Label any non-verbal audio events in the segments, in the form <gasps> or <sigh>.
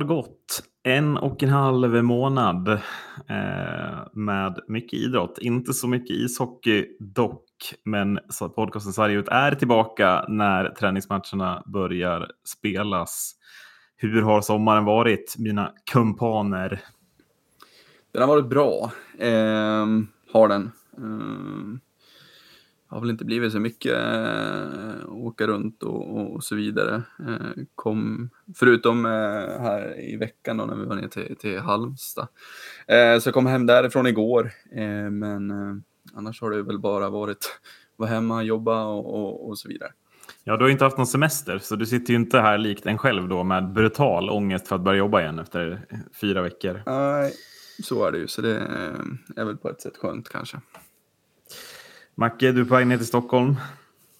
det har gått en och en halv månad eh, med mycket idrott. Inte så mycket ishockey dock, men så podcasten Sverige ut är tillbaka när träningsmatcherna börjar spelas. Hur har sommaren varit, mina kumpaner? Den har varit bra, eh, har den. Eh, har väl inte blivit så mycket eh, åka runt och, och så vidare. Eh, kom, förutom eh, här i veckan då när vi var ner till, till Halmstad. Så jag kom hem därifrån igår, men annars har det väl bara varit <laughs> vara hemma, jobba och, och, och, så vidare. Ja, du har inte haft någon semester, så du sitter ju inte här likt en själv då med brutal ångest för att börja jobba igen efter fyra veckor. Nej, så är det ju, så det är väl på ett sätt skönt kanske. Macke, du är på väg ner till Stockholm.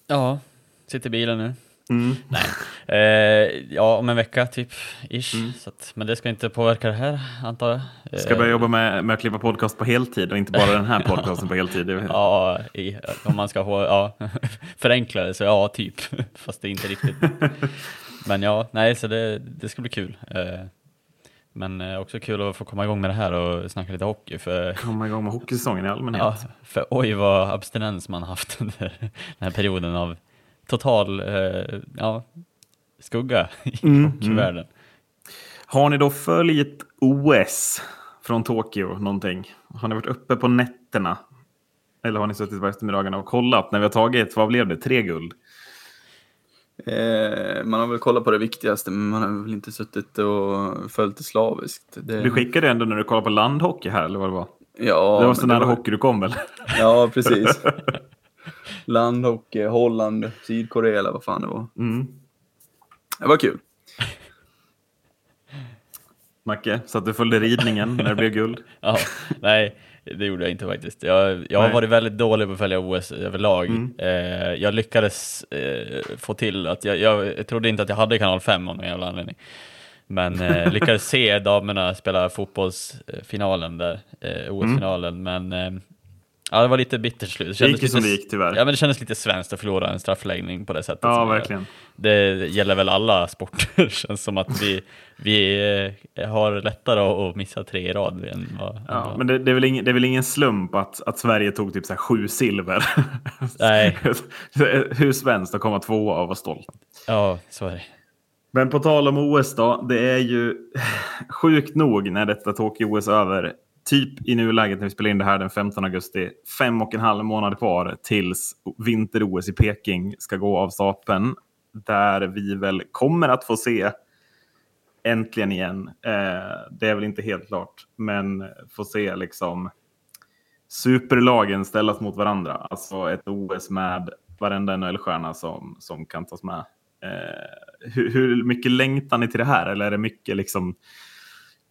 Ja, sitter i bilen nu. Mm. <laughs> Nej. Eh, ja, om en vecka typ, ish. Mm. Att, men det ska inte påverka det här, antar jag. Eh, ska börja jobba med, med att klippa podcast på heltid och inte bara den här <laughs> podcasten på heltid. ja, i, om man ska ja, <laughs> förenkla det så ja, typ. Fast det är inte riktigt. men ja, nej, så det, det ska bli kul. Eh, men eh, också kul att få komma igång med det här och snacka lite hockey. För... Komma igång med hockeysäsongen i allmänhet. Ja, för oj vad abstinens man haft <laughs> under den här perioden av total eh, ja, skugga i mm, mm. hockeyvärlden. Mm. Har ni då följt OS från Tokyo någonting? Har ni varit uppe på nätterna? Eller har ni suttit på eftermiddagarna och kollat när vi har tagit, vad blev det, tre guld? Eh, man har väl kollat på det viktigaste, men man har väl inte suttit och följt det slaviskt. Det... Du skickade ändå när du kollade på landhockey här, eller vad det var? Ja. Det var så nära var... hockey du kom väl? Ja, precis. <laughs> landhockey, Holland, Sydkorea eller vad fan det var. Mm. Det var kul. Macke, så att du följde ridningen när det blev guld? <laughs> ja, nej, det gjorde jag inte faktiskt. Jag, jag har varit väldigt dålig på att följa OS överlag. Mm. Eh, jag lyckades eh, få till att jag, jag, trodde inte att jag hade kanal 5 av någon jävla anledning. Men eh, <laughs> lyckades se damerna spela fotbollsfinalen där, eh, OS-finalen. Mm. Men eh, Ja, det var lite bittert slut. Det, det gick ju som det gick tyvärr. Ja, men det kändes lite svenskt att förlora en straffläggning på det sättet. Ja, verkligen. Det gäller väl alla sporter. <laughs> känns som att vi, vi eh, har lättare att missa tre i rad. Än vad, ja, men det, det, är väl ingen, det är väl ingen slump att, att Sverige tog typ så här sju silver. <laughs> Nej. <laughs> Hur svenskt att komma tvåa och vara stolt. Ja, så är det. Men på tal om OS då. Det är ju sjukt nog när detta Tokyo-OS är över typ i nuläget när vi spelar in det här den 15 augusti, fem och en halv månad kvar tills vinter-OS i Peking ska gå av stapeln. Där vi väl kommer att få se äntligen igen. Eh, det är väl inte helt klart, men få se liksom superlagen ställas mot varandra. Alltså ett OS med varenda NHL-stjärna som, som kan tas med. Eh, hur, hur mycket längtar ni till det här? Eller är det mycket liksom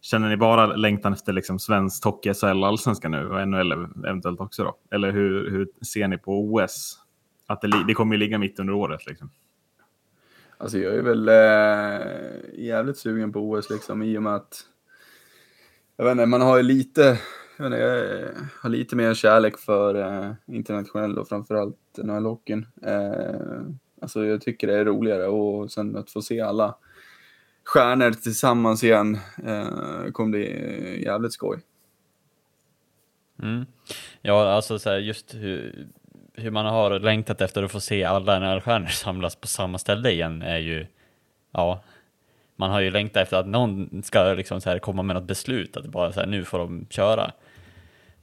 Känner ni bara längtan efter liksom svensk hockey, SHL, allsvenskan nu och NHL eventuellt också då? Eller hur, hur ser ni på OS? Att det, det kommer ju ligga mitt under året liksom. Alltså jag är väl eh, jävligt sugen på OS liksom i och med att jag vet inte, man har ju lite, jag, inte, jag har lite mer kärlek för eh, internationell och framförallt NHL-hockeyn. Eh, alltså jag tycker det är roligare och sen att få se alla stjärnor tillsammans igen eh, kommer bli jävligt skoj. Mm. Ja, alltså så här, just hur, hur man har längtat efter att få se alla NHL-stjärnor <laughs> samlas på samma ställe igen är ju, ja, man har ju längtat efter att någon ska liksom så här komma med något beslut, att bara så här, nu får de köra.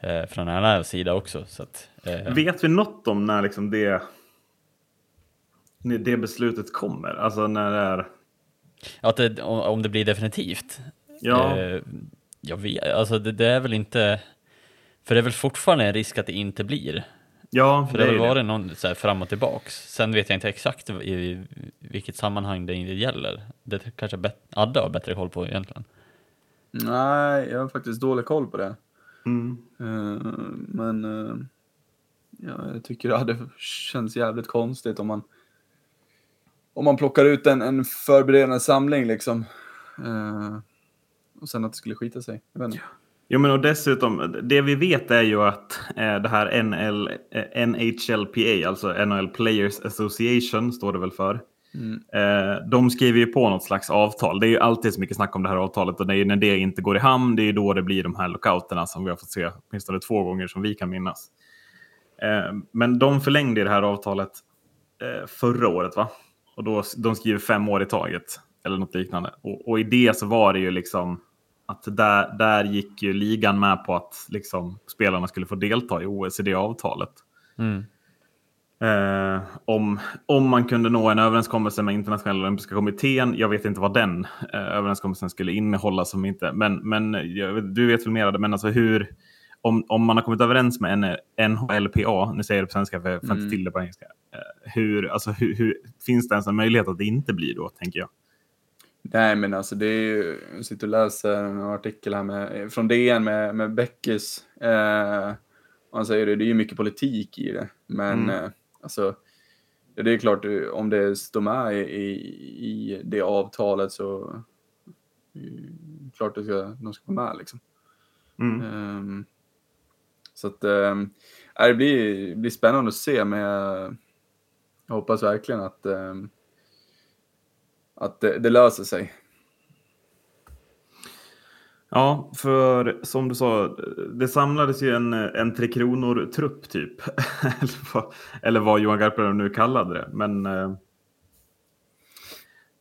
Eh, från NHL sida också. Så att, eh. Vet vi något om när liksom det, det beslutet kommer? Alltså när det är att det, om det blir definitivt? Ja. Eh, jag vet, alltså det, det, är väl inte... För det är väl fortfarande en risk att det inte blir? Ja, För det, det har varit någon så här fram och tillbaks. Sen vet jag inte exakt i vilket sammanhang det gäller. Det kanske Adde har bättre koll på egentligen. Nej, jag har faktiskt dålig koll på det. Mm. Uh, men uh, ja, jag tycker att det känns jävligt konstigt om man om man plockar ut en, en förberedande samling liksom. Eh, och sen att det skulle skita sig. Jag vet inte. Jo, men och dessutom, det vi vet är ju att eh, det här NL, eh, NHLPA, alltså NHL Players Association, står det väl för. Mm. Eh, de skriver ju på något slags avtal. Det är ju alltid så mycket snack om det här avtalet och det är när det inte går i hamn, det är då det blir de här lockouterna som vi har fått se åtminstone två gånger som vi kan minnas. Eh, men de förlängde det här avtalet eh, förra året, va? Och då, de skriver fem år i taget eller något liknande. Och, och i det så var det ju liksom att där, där gick ju ligan med på att liksom, spelarna skulle få delta i OECD-avtalet. Mm. Eh, om, om man kunde nå en överenskommelse med internationella olympiska kommittén. Jag vet inte vad den eh, överenskommelsen skulle innehålla som inte, men, men du vet väl mer av det, men alltså hur, om, om man har kommit överens med en NHLPA, nu säger jag det på svenska för jag får inte mm. till det på engelska. Eh, hur, alltså, hur, hur, finns det ens en möjlighet att det inte blir då, tänker jag? Nej, men alltså det är ju, jag sitter och läser en artikel här med, från DN med, med Beckis. Eh, han säger det, det är ju mycket politik i det, men mm. eh, alltså det är klart, om det står med i, i det avtalet så är klart att ska, de ska vara med liksom. Mm. Um, så att äh, det blir, blir spännande att se, men jag, jag hoppas verkligen att äh, att det, det löser sig. Ja, för som du sa, det samlades ju en, en Tre Kronor-trupp typ. <laughs> eller, vad, eller vad Johan Garpenlöv nu kallade det. Men eh,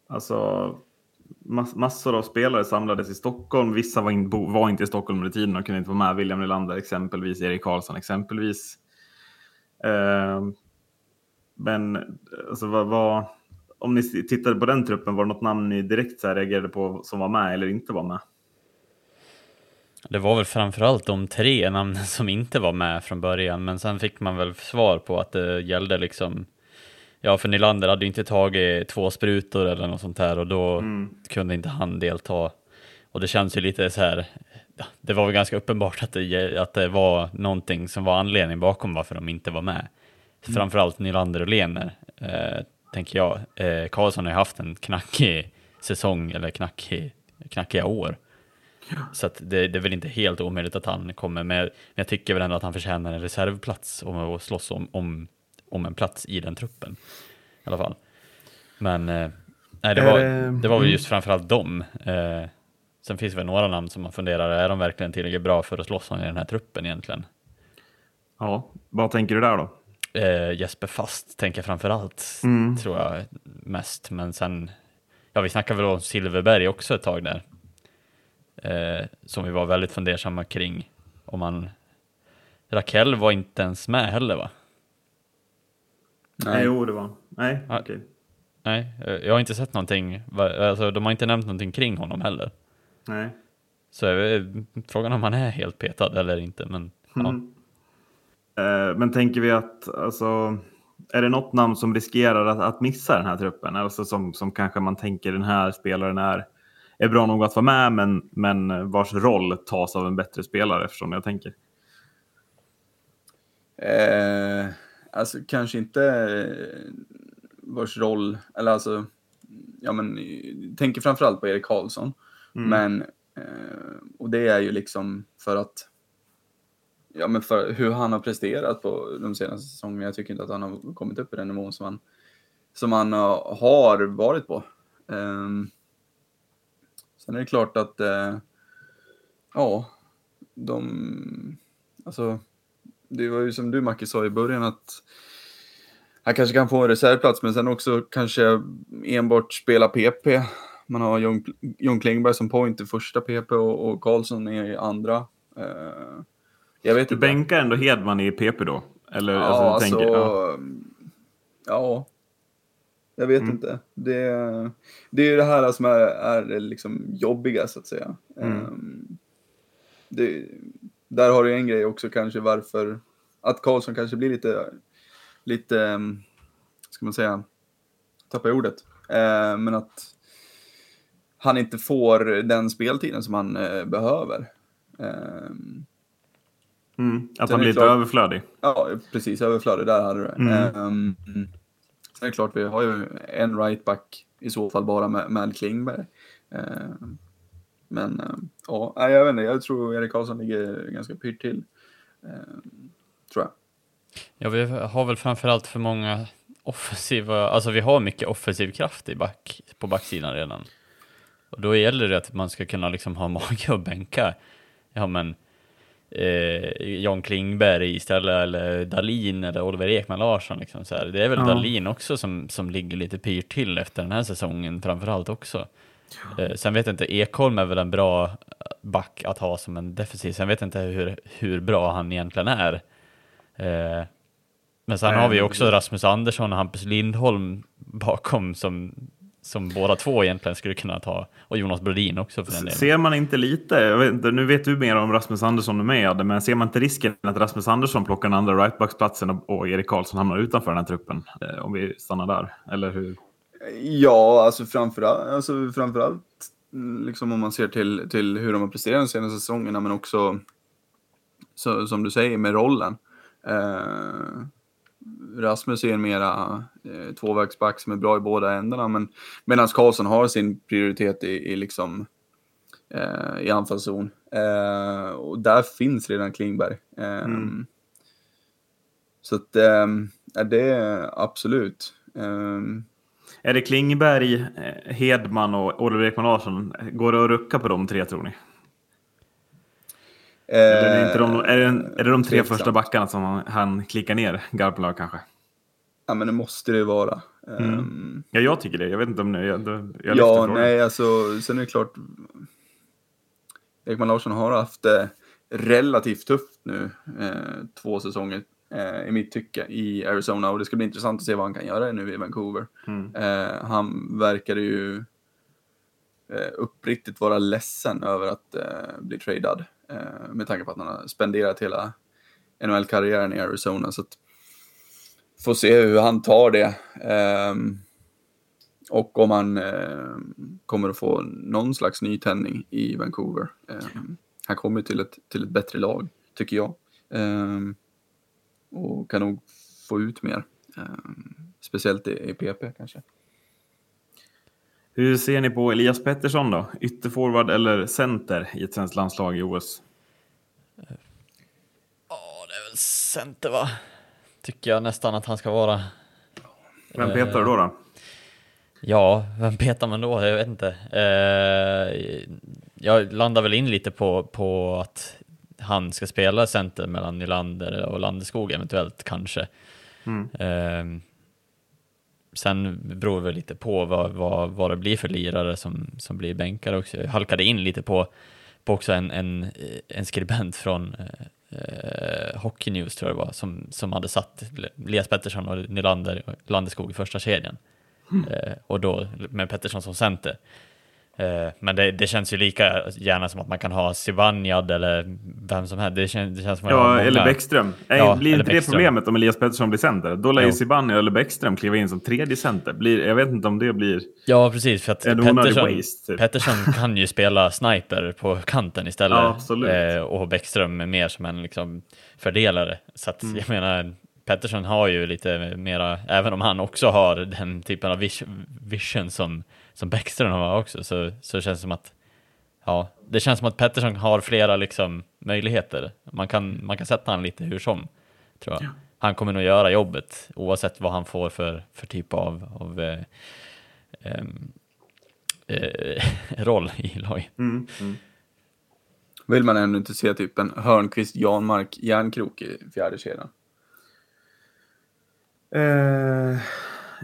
alltså mass, massor av spelare samlades i Stockholm. Vissa var, in, var inte i Stockholm under tiden och kunde inte vara med. William Nylander exempelvis, Erik Karlsson exempelvis. Eh, men alltså vad, vad om ni tittade på den truppen, var det något namn ni direkt så reagerade på som var med eller inte var med? Det var väl framförallt de tre namnen som inte var med från början, men sen fick man väl svar på att det gällde liksom Ja, för Nylander hade inte tagit två sprutor eller något sånt här och då mm. kunde inte han delta. Och det känns ju lite så här, det var väl ganska uppenbart att det, att det var någonting som var anledning bakom varför de inte var med. Mm. Framförallt Nylander och Lener. Eh, tänker jag. Eh, Karlsson har ju haft en knackig säsong, eller knackig, knackiga år. Ja. Så det, det, är väl inte helt omöjligt att han kommer med, men jag tycker väl ändå att han förtjänar en reservplats och att slåss om, om, om en plats i den truppen. I alla fall. Men eh, nej, det, var, det var väl mm. just framförallt dem. Eh, sen finns det väl några namn som man funderar, är de verkligen tillräckligt bra för att slåss om i den här truppen egentligen? Ja, vad tänker du där då? eh, Jesper Fast tänker jag framför allt, mm. tror jag mest. Men sen, ja vi snackade väl om Silverberg också ett tag där. Eh, som vi var väldigt fundersamma kring. Om man, Raquel var inte ens med heller va? Nej, jo det var Nej, ja, okej. Nej, eh, jag har inte sett någonting, alltså de har inte nämnt någonting kring honom heller. Nej. Så är frågan om han är helt petad eller inte, men mm. ja. Eh, men tänker vi att, alltså, är det något namn som riskerar att, att missa den här truppen? Alltså som, som kanske man tänker den här spelaren är, är bra nog att vara med, men, men vars roll tas av en bättre spelare, eftersom jag tänker. Eh, alltså kanske inte eh, vars roll, eller alltså, ja men, tänker framförallt på Erik Karlsson. Mm. Men, eh, och det är ju liksom för att ja, men för hur han har presterat på de senaste säsongerna. Jag tycker inte att han har kommit upp i den nivån som han, som han har varit på. Um, sen är det klart att, ja, de, alltså, det var ju som du Macke sa i början att han kanske kan få en reservplats, men sen också kanske enbart spela PP. Man har John, John Klingberg som point i första PP och, och Karlsson i andra. Uh, jag vet du inte. bänkar ändå Hedman i PP då? Eller, ja, alltså, alltså tänker, ja. ja. Jag vet mm. inte. Det, det är ju det här som är, är liksom jobbiga så att säga. Mm. Um, det, där har du en grej också kanske varför att Karlsson kanske blir lite, lite, ehm, ska man säga, tappar ordet. Uh, men att han inte får den speltiden som han uh, behöver. Um, Mm, att han blir lite överflödig. Ja, precis. Överflödig, där hade du det. Mm. Um, sen är det klart, vi har ju en rightback i så fall bara med, med Klingberg. Uh, men uh, ja, jag vet inte. Jag tror Erik Karlsson ligger ganska pyrt till. Uh, tror jag. Ja, vi har väl framförallt för många offensiva, alltså vi har mycket offensiv kraft i back, på backsidan redan. Och då gäller det att man ska kunna liksom ha <laughs> mage och bänka, ja men, eh, John Klingberg istället, eller Dalin eller Oliver Ekman Larsson. Liksom, så här. Det är väl ja. Dalin också som, som ligger lite pyrt till efter den här säsongen framförallt också. Eh, sen vet jag inte, Ekholm är väl en bra back att ha som en defensiv. Sen vet jag inte hur, hur bra han egentligen är. Eh, men sen har vi också Rasmus Andersson och Hampus Lindholm bakom som som båda två egentligen skulle kunna ta. Och Jonas Brodin också för den delen. Ser man inte lite, vet nu vet du mer om Rasmus Andersson med, men ser man inte risken att Rasmus Andersson plockar den andra rightbacksplatsen och, och Erik Karlsson hamnar utanför den här truppen? Eh, om vi stannar där, eller hur? Ja, alltså framförallt, alltså framförallt liksom om man ser till, till hur de har presterat de senaste säsongerna, men också så, som du säger med rollen. Eh, Rasmus är en mera eh, tvåvägsback som är bra i båda ändarna, men medan Karlsson har sin prioritet i, i liksom eh, i anfallszon. Eh, och där finns redan Klingberg. Eh, mm. Så att eh, det är absolut. Eh, är det Klingberg, eh, Hedman och Oliver Ekman Larsson? Går det att rucka på de tre tror ni? Eller är, det inte de, är, det, är det de tre första backarna som han, klickar ner Garpenlag kanske? Ja, men det måste det vara. Mm. Um, ja, jag tycker det. Jag vet inte om ni... Jag, jag ja, nej, alltså, sen är det klart. Ekman Larsson har haft det relativt tufft nu, eh, två säsonger eh, i mitt tycke i Arizona och det ska bli intressant att se vad han kan göra nu i Vancouver. Mm. Eh, han verkade ju eh, uppriktigt vara ledsen över att eh, bli tradad eh, med tanke på att han har spenderat hela NHL-karriären i Arizona. Så att, får se hur han tar det. Um, och om han uh, kommer att få någon slags nytändning i Vancouver. Um, han kommer till ett, till ett bättre lag, tycker jag. Um, och kan nog få ut mer. speciellt i, i PP kanske. Hur ser ni på Elias Pettersson då? Ytterforward eller center i ett svenskt landslag i OS? Ja, det är väl center va? tycker jag nästan att han ska vara. Vem petar du då? då? Ja, vem petar man då? Jag vet inte. Eh, jag landar väl in lite på, på att han ska spela center mellan Nylander och Landeskog eventuellt kanske. Mm. Eh, sen beror det lite på vad, vad, vad det blir för lirare som, som blir bänkare också. Jag halkade in lite på, på också en, en, en skribent från eh, eh, Hockey News tror jag det var, som, som hade satt Elias Pettersson och Nylander och Landeskog i första kedjan. Mm. Eh, och då med Pettersson som center. Eh, men det, det, känns ju lika gärna som att man kan ha Zibanejad eller vem som helst. Det känns, det känns som att ja, många... eller Bäckström. Ja, blir inte det problemet om Elias Pettersson blir center? Då lär ju Zibanejad eller Bäckström kliva in som tredje center. Blir, jag vet inte om det blir... Ja, precis. För att Pettersson, waste, typ. Pettersson <laughs> kan ju spela sniper på kanten istället. Ja, eh, och Bäckström är mer som en liksom, fördelare. Så att, mm. jag menar, Pettersson har ju lite mera, även om han också har den typen av vision som som Bäckström har också, så, så känns det som att ja, det känns som att Pettersson har flera liksom, möjligheter. Man kan, man kan sätta han lite hur som, tror jag. Ja. Han kommer nog göra jobbet oavsett vad han får för, för typ av, av eh, eh, eh, <laughs> roll i laget. Mm, mm. Vill man ännu inte se typ en Hörnqvist, Janmark, Järnkrok i fjärde kedjan? Eh,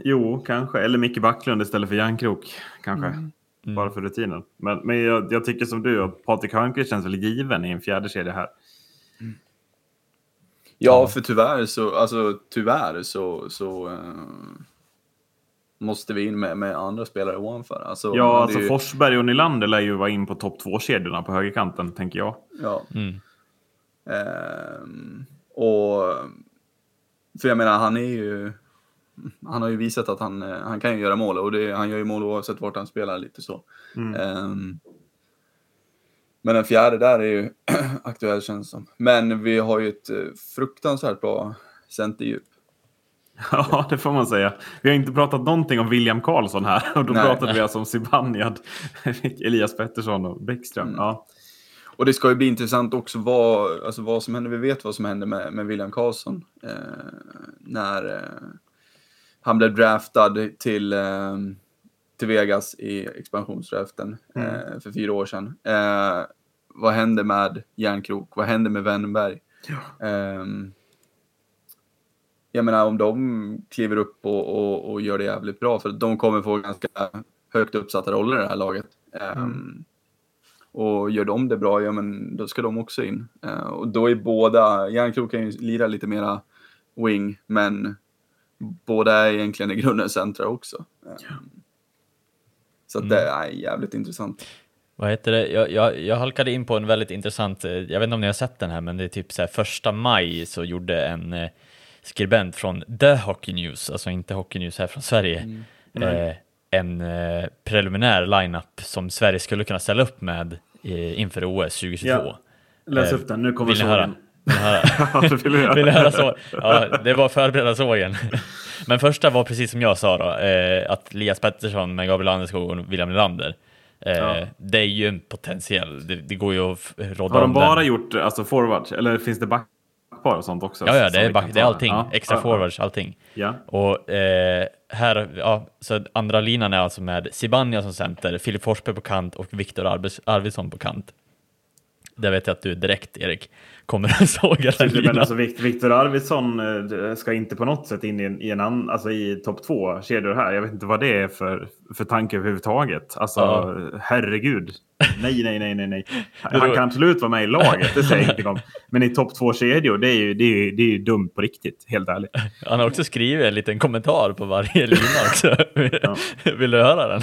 jo, kanske. Eller Micke Backlund istället för Järnkrok. Kanske. Mm. Bara för rutinen. Men, men jag, jag, tycker som du, Patrik Hörnqvist känns väl given i en fjärde kedja här. Mm. Ja, för tyvärr så, alltså tyvärr så, så uh, måste vi in med, med andra spelare ovanför. Alltså, ja, alltså ju... Forsberg och Nylander lär ju vara in på topp två-kedjorna på högerkanten, tänker jag. Ja. Mm. Uh, och för jag menar, han är ju han har ju visat att han, eh, han kan ju göra mål och det, han gör ju mål oavsett vart han spelar lite så. Mm. Um, men den fjärde där är ju <clears throat> aktuell känns som. Men vi har ju ett eh, fruktansvärt bra centerdjup. <laughs> Ja, det får man säga. Vi har inte pratat någonting om William Karlsson här <laughs> och då Nej. pratade vi alltså om Zibanejad, <laughs> Elias Pettersson och Bäckström. Mm. Ja. Och det ska ju bli intressant också vad, alltså vad som händer. Vi vet vad som händer med, med William Karlsson eh, när eh, han blev draftad till, eh, till Vegas i expansionsdraften Mm. eh, för fyra år sedan. Eh, vad hände med Järnkrok? Vad hände med Wennberg? Ehm, jag menar om de kliver upp och, och, och gör det jävligt bra, för de kommer få ganska högt uppsatta roller i det här laget. Ehm, Mm. Och gör de det bra, ja men då ska de också in. Eh, och då är båda, Järnkrok kan ju lira lite mera wing, men båda är egentligen i grunden centra också. Ehm, Så att det är jävligt intressant. Vad heter det? Jag, jag, jag halkade in på en väldigt intressant, eh, jag vet inte om ni har sett den här, men det är typ så här första maj så gjorde en eh, skribent från The Hockey News, alltså inte Hockey News här från Sverige, eh, en eh, preliminär lineup som Sverige skulle kunna ställa upp med eh, inför OS 2022. Ja. Läs Eh, upp den, nu kommer Vill ni höra? sågen. Ja, det vill jag. Vill höra så? Ja, det var förbereda sågen. Men första var precis som jag sa då, eh, att Lias Pettersson med Gabriel Landeskog och William Nylander. Eh, Ja. Det är ju en potentiell, det, det går ju att råda Har de bara den. gjort alltså forwards? Eller finns det backpar och sånt också? Ja, ja, det är, back, det är allting. Ja, Extra ja, forwards, allting. Ja. Och eh, här, ja, så andra linan är alltså med Sibania som center, Filip Forsberg på kant och Viktor Arvidsson på kant. Där vet jag att du direkt, Erik, kommer <laughs> att såga den linan. alltså Vikt- Viktor Arvidsson eh, ska inte på något sätt in i en, i en annan, alltså i topp två kedjor här. Jag vet inte vad det är för, för tanke överhuvudtaget. Alltså Ja. herregud. Nej, nej, nej, nej, nej. <laughs> Han kan absolut vara med i laget, det säger jag ingenting <laughs> om. Men i topp två kedjor, det är ju, det är ju, det är ju dumt på riktigt, helt ärligt. Han har också skrivit en liten kommentar på varje lina också. Vill du höra den?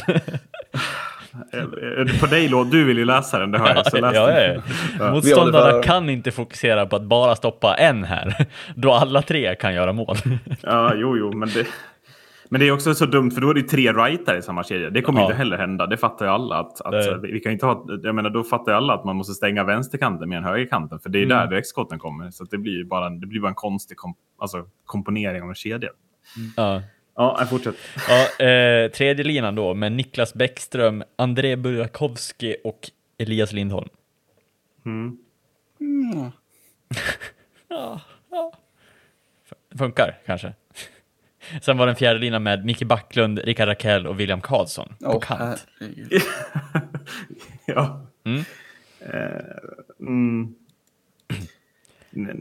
Eh, På dig låt, du vill ju läsa den, det har jag. Så läs ja, den. ja. <laughs> Ja. Motståndarna kan inte fokusera på att bara stoppa en här, <laughs> då alla tre kan göra mål. <laughs> Ja, jo, jo, men det, men det är också så dumt för då är det ju tre rightare i samma kedja. Det kommer Ja. inte heller hända. Det fattar ju alla. Att, att, vi kan inte ha, jag menar, då fattar ju alla att man måste stänga vänsterkanten med en högerkanten. För det är Mm. där direktskotten kommer. Så att det blir ju bara, en- det blir bara en konstig kom, alltså, komponering av en kedja. Ja. Ja, jag fortsätter. Ja, eh, tredje linan då med Niklas Bäckström, André Burakovsky och Elias Lindholm. Mm. <laughs> Ja, ja. Funkar kanske. Sen var den fjärde linan med Micke Backlund, Rickard Rakell och William Karlsson på Åh, kant. <laughs> ja. Mm. Eh, mm.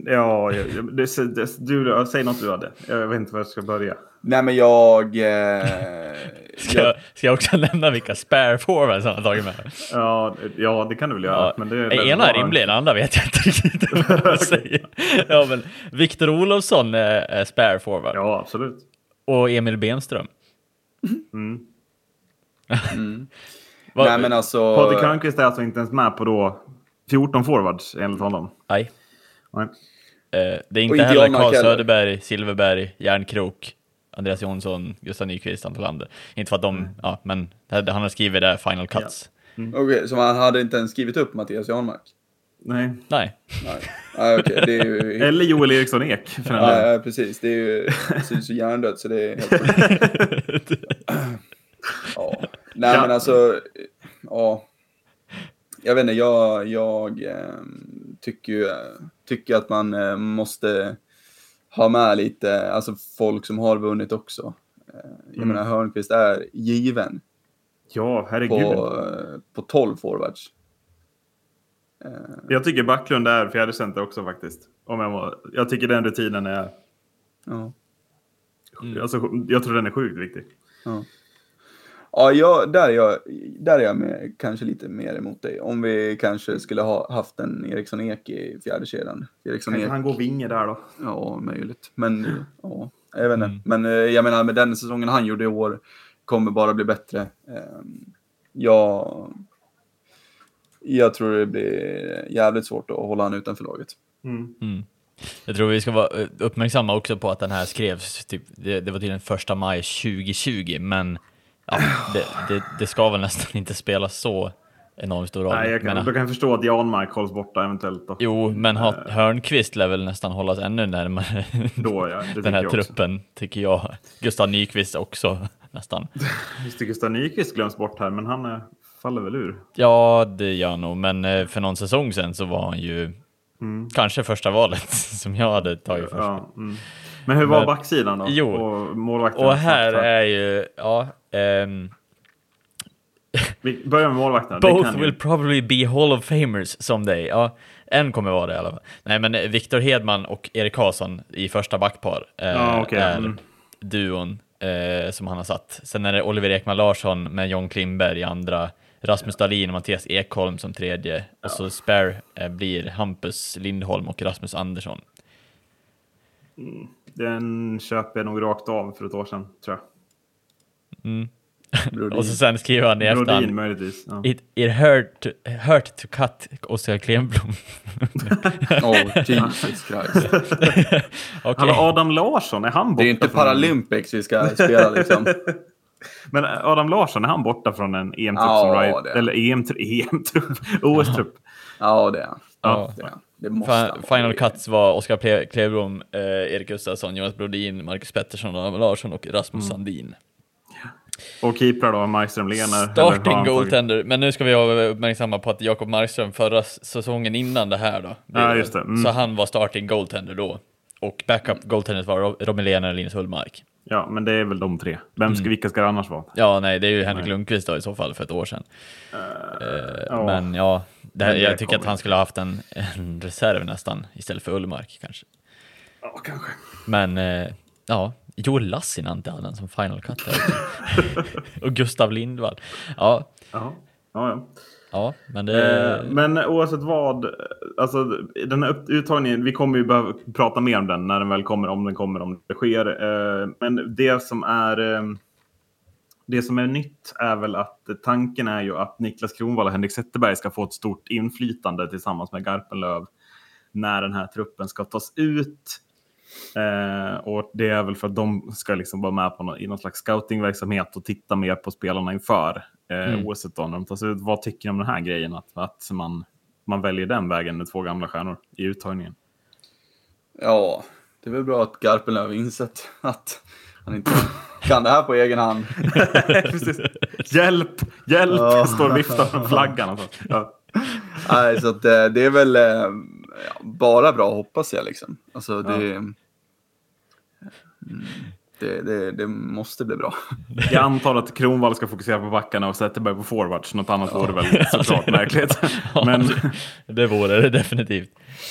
Ja, jag- det, det, du, säg något du hade. Jag vet inte var jag ska börja. Nej men jag... Eh, <laughs> Ska, jag ska jag också <laughs> nämna vilka spare forwards han har tagit med? Ja, ja, det kan du väl göra. Ja. Men det, Den ena är rimlig, den andra vet jag inte riktigt vad <laughs> jag säger. Ja, men Viktor Olofsson är, spare forward Ja, absolut. och Emil Benström. Mm. Vad- Nej men alltså... Patrik Hörnqvist är alltså inte ens med på då 14 forwards enligt honom. Nej. Eh, det är inte heller heller. Söderberg, Silverberg, Järnkrok, Andreas Jonsson, Gustav Nyqvist, Anton Lander. Inte för att de, ja, men han har skrivit det, final cuts. Okej, så man hade inte ens skrivit upp Mattias Janmark? Nej. Nej, Nej, Nej okej, det är ju... <laughs> Eller Joel Eriksson Ek. För Ja, ja, precis. Det är ju det ju så hjärndött så det är helt <laughs> ja. Nej Ja. men alltså, ja. Jag vet inte, jag, jag ehm, tycker ju tycker att man eh, måste ha med lite, alltså folk som har vunnit också. Eh, Jag Mm. menar Hörnqvist är given Ja, herregud. på, eh, på 12 forwards. Jag tycker Backlund är fjärde center också faktiskt. Om jag, må, jag tycker den rutinen är... ja. Alltså, jag tror den är sjukt viktig. Ja, ja jag, där, är jag, där är jag med, kanske lite mer emot dig. Om vi kanske skulle ha haft en Eriksson Ek i fjärde kedjan. Eriksson Kan Ek, han gå vinge där då? ja möjligt. Men ja, jag vet inte. Mm. Men eh, jag menar med den säsongen han gjorde i år kommer bara bli bättre. Ehm, Jag, jag tror det blir jävligt svårt att hålla han utanför laget. Mm. Mm. Jag tror vi ska vara eh, uppmärksamma också på att den här skrevs, typ, det, det var till den första maj 2020, men ja, det, det, det ska väl nästan inte spela så enormt stor roll. Nej, jag kan, Men, då kan jag förstå att Janmark hålls borta eventuellt. Då. Jo, men ha- Hörnqvist lär väl nästan hållas ännu närmare Då, ja, <laughs> den här jag också. truppen, tycker jag. Gustav Nyqvist också, <laughs> nästan. <laughs> Just det, Gustav Nyqvist glöms bort här, men han eh, faller väl ur. Ja, det gör han nog, men eh, för någon säsong sedan så var han ju Mm. kanske första valet som jag hade tagit först. Ja, mm. Men hur var men, backsidan då? Jo, och, målvakten och här är ju, ja. Um, Vi börjar med målvakterna. Both will ju. probably be Hall of Famers someday. Ja, en kommer vara det i alla fall. Nej, men Viktor Hedman och Erik Karlsson i första backpar eh, ja, okay. är mm. duon eh, som han har satt. Sen är det Oliver Ekman Larsson med John Klimberg i andra, Rasmus. Dahlin och Mattias Ekholm som tredje, ja. och så spare eh, blir Hampus Lindholm och Rasmus Andersson. Mm. Den köper jag nog rakt av för ett år sedan, tror jag. Mm. <laughs> och så sen skriver han i efterhand. möjligtvis. Ja. It, it hurt, to, hurt to cut Oskar Klenblom. <laughs> oh, Jesus Christ. <laughs> okay. Hallå, Adam Larsson, är han borta? Det är inte från... Paralympics vi ska spela liksom. Men Adam Larsson, är han borta från en EM-trupp ja, som Riot? Eller EM-trupp? OS-trupp? Ja, det är han. Ja. Det det Final Cuts var Oskar Klevblom, eh, Erik Gustafsson, Jonas Brodin, Marcus Pettersson, Adam Larsson och Rasmus mm. Sandin. Och keeprar då, Markström Lener? Starting goaltender, men nu ska vi vara uppmärksamma på att Jakob Markström förra säsongen innan det här då, ja, just det. Mm. så han var starting goaltender då. Och backup goaltender var Robin Lener och Linus Hullmark. Ja, men det är väl de tre. Vem ska, mm. Vilka ska det annars vara? Ja, nej, det är ju Henrik nej. Lundqvist då i så fall för ett år sedan. Uh, uh. Men ja, här, jag tycker att han skulle ha haft en, en reserv nästan istället för Ullmark kanske. Ja, kanske. Men uh, ja, Joel Lassinantti hade den som final cut. <laughs> och Gustav Lindvall. Ja. Ja, ja. Ja, men det... Eh, men oavsett vad, alltså den här uttagningen, vi kommer ju behöva prata mer om den när den väl kommer, om den kommer, om det sker. Eh, men det som är eh, det som är nytt är väl att tanken är ju att Niklas Kronwall och Henrik Zetterberg ska få ett stort inflytande tillsammans med Garpenlöv när den här truppen ska tas ut. Eh, och det är väl för att de ska liksom vara med på någon, i någon slags scoutingverksamhet och titta mer på spelarna inför eh, mm. OS då, när de tas ut. Vad tycker ni om den här grejen? Att, att man, man väljer den vägen med två gamla stjärnor i uttagningen. Ja, det är väl bra att Garpenlöv insett att han inte <laughs> kan det här på egen hand. <laughs> hjälp, hjälp, ja. står och viftar med flaggan. Alltså. Ja. Nej, så att, eh, det är väl eh, bara bra hoppas jag liksom. Alltså det... Ja. Det, det, det, måste bli bra. <laughs> Jag antar att Kronwall ska fokusera på backarna och Zetterberg på forwards. Något annat ja. vore väl såklart märkligt. Men... det vore det definitivt.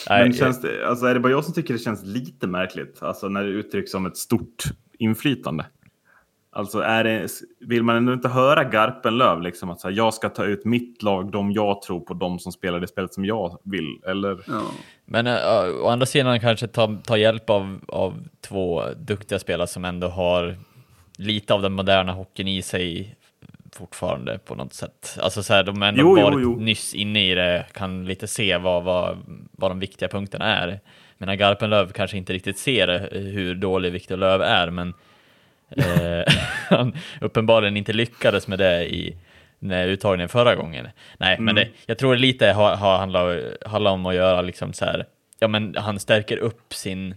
Men känns det, alltså är det bara jag som tycker det känns lite märkligt? Alltså när det uttrycks som ett stort inflytande. Alltså är det, vill man ändå inte höra Garpenlöv liksom att här, jag ska ta ut mitt lag, de jag tror på, de som spelar det spelet som jag vill, eller? Ja. Men uh, å andra sidan kanske ta, ta hjälp av, av två duktiga spelare som ändå har lite av den moderna hockeyn i sig fortfarande på något sätt. Alltså så här, de har ändå jo, varit jo, jo. nyss inne i det, kan lite se vad, vad, vad de viktiga punkterna är. Men Garpenlöv kanske inte riktigt ser hur dålig Viktor Löv är, men Eh, <laughs> han uppenbarligen inte lyckades med det i när uttagningen förra gången. Nej, mm. men det, jag tror lite har, har handlat, handlar om att göra liksom så här, ja men han stärker upp sin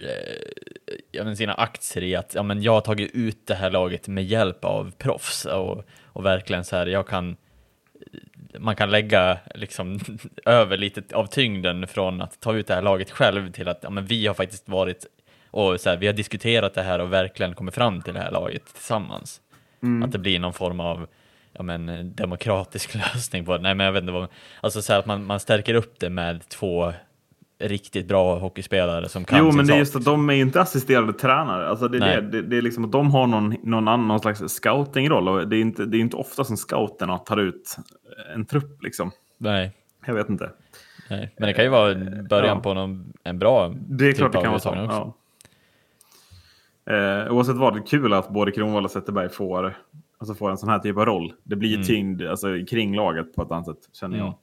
eh, ja, men sina aktier i att ja, men jag har tagit ut det här laget med hjälp av proffs och, och verkligen så här, jag kan man kan lägga liksom <laughs> över lite av tyngden från att ta ut det här laget själv till att ja, men vi har faktiskt varit och så här, vi har diskuterat det här och verkligen kommit fram till det här laget tillsammans. Mm. Att det blir någon form av ja, men, demokratisk <laughs> lösning på det. Nej, men jag vet inte vad, alltså så här, att man, man stärker upp det med två riktigt bra hockeyspelare som kan Jo, men det är just att de är inte assisterade tränare. Alltså det, är det, det, det, är liksom att de har någon, någon annan någon slags scoutingroll och det är inte, det är inte ofta som scouterna tar ut en trupp liksom. Nej. Jag vet inte. Nej, men det kan ju vara början ja. på någon, en bra Det är klart det kan vara så. Ja. Eh, oavsett vad, det är kul att både Kronwall och Zetterberg får, alltså får en sån här typ av roll. Det blir mm. tyngd alltså, kring laget på ett annat sätt, känner jag. Mm.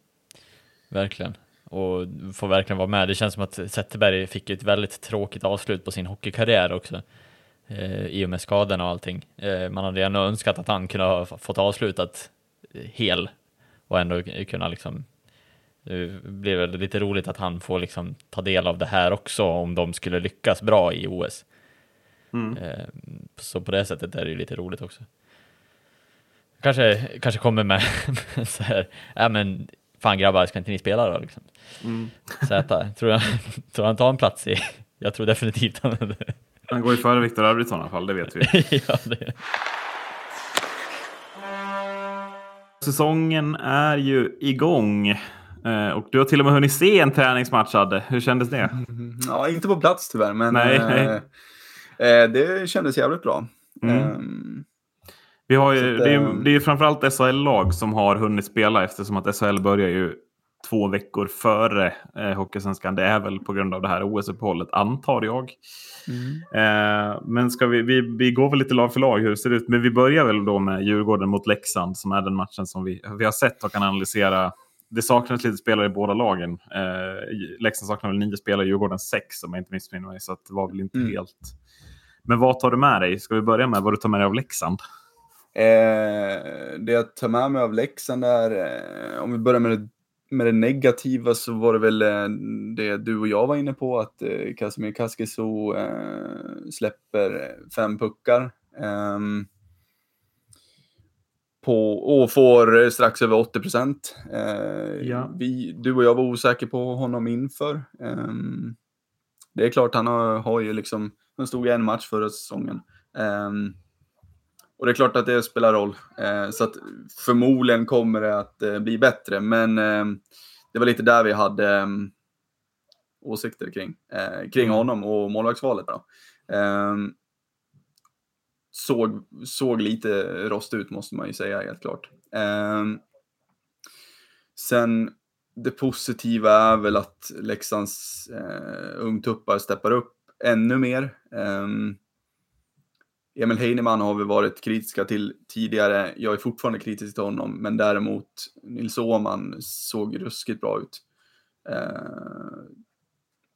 Verkligen. Och får verkligen vara med. Det känns som att Zetterberg fick ett väldigt tråkigt avslut på sin hockeykarriär också. Eh, I och med skadorna och allting. Eh, man hade ändå önskat att han kunde ha fått avslutat hel och ändå kunna liksom det blir väl lite roligt att han får liksom ta del av det här också om de skulle lyckas bra i OS. Mm. Eh, så på det sättet är det ju lite roligt också. Kanske, kanske kommer med <laughs> så här, ja men fan grabbar, ska inte ni spela då? Liksom. Mm. Z, tror jag, <laughs> tror han tar en plats i, jag tror definitivt han är det. Han går ju före Viktor Arvidsson i alla fall, det vet vi. <laughs> ja, det. Säsongen är ju igång. Eh, och du har till och med hunnit se en träningsmatch, Adde. Hur kändes det? Ja, inte på plats tyvärr, men Nej, eh, nej. eh, det kändes jävligt bra. Mm. Vi har ju, Så att, det, är, ehm, det är framförallt SHL-lag som har hunnit spela eftersom att SHL börjar ju två veckor före eh, Hockeysvenskan. Det är väl på grund av det här OS-uppehållet, antar jag. Eh, men ska vi, vi, vi går väl lite lag för lag hur det ser ut. Men vi börjar väl då med Djurgården mot Leksand som är den matchen som vi, vi har sett och kan analysera. Det saknas lite spelare i båda lagen. Eh, Leksand saknar väl nio spelare, Djurgården sex om jag inte missminner mig. Så det var väl inte Mm. helt... Men vad tar du med dig? Ska vi börja med vad du tar med dig av Leksand? Eh, det jag tar med mig av Leksand är, eh, om vi börjar med det, med det negativa så var det väl eh, det du och jag var inne på, att eh, Casimir Kaskiso eh, släpper fem puckar. ehm, på, och får strax över 80 procent. Eh, Ja. vi, du och jag var osäkra på honom inför. Ehm, det är klart, han har, har ju liksom, han stod i en match förra säsongen. Ehm, och det är klart att det spelar roll. Eh, så att förmodligen kommer det att eh, bli bättre. Men eh, det var lite där vi hade eh, åsikter kring, kring Mm. honom och målvaktsvalet. Då. Eh, såg, såg lite rost ut måste man ju säga helt klart. Eh, sen det positiva är väl att Leksands ungtuppar steppar upp ännu mer. Ehm, Emil Heinemann har vi varit kritiska till tidigare. Jag är fortfarande kritisk till honom, men däremot Nils Åhman såg ruskigt bra ut. Eh,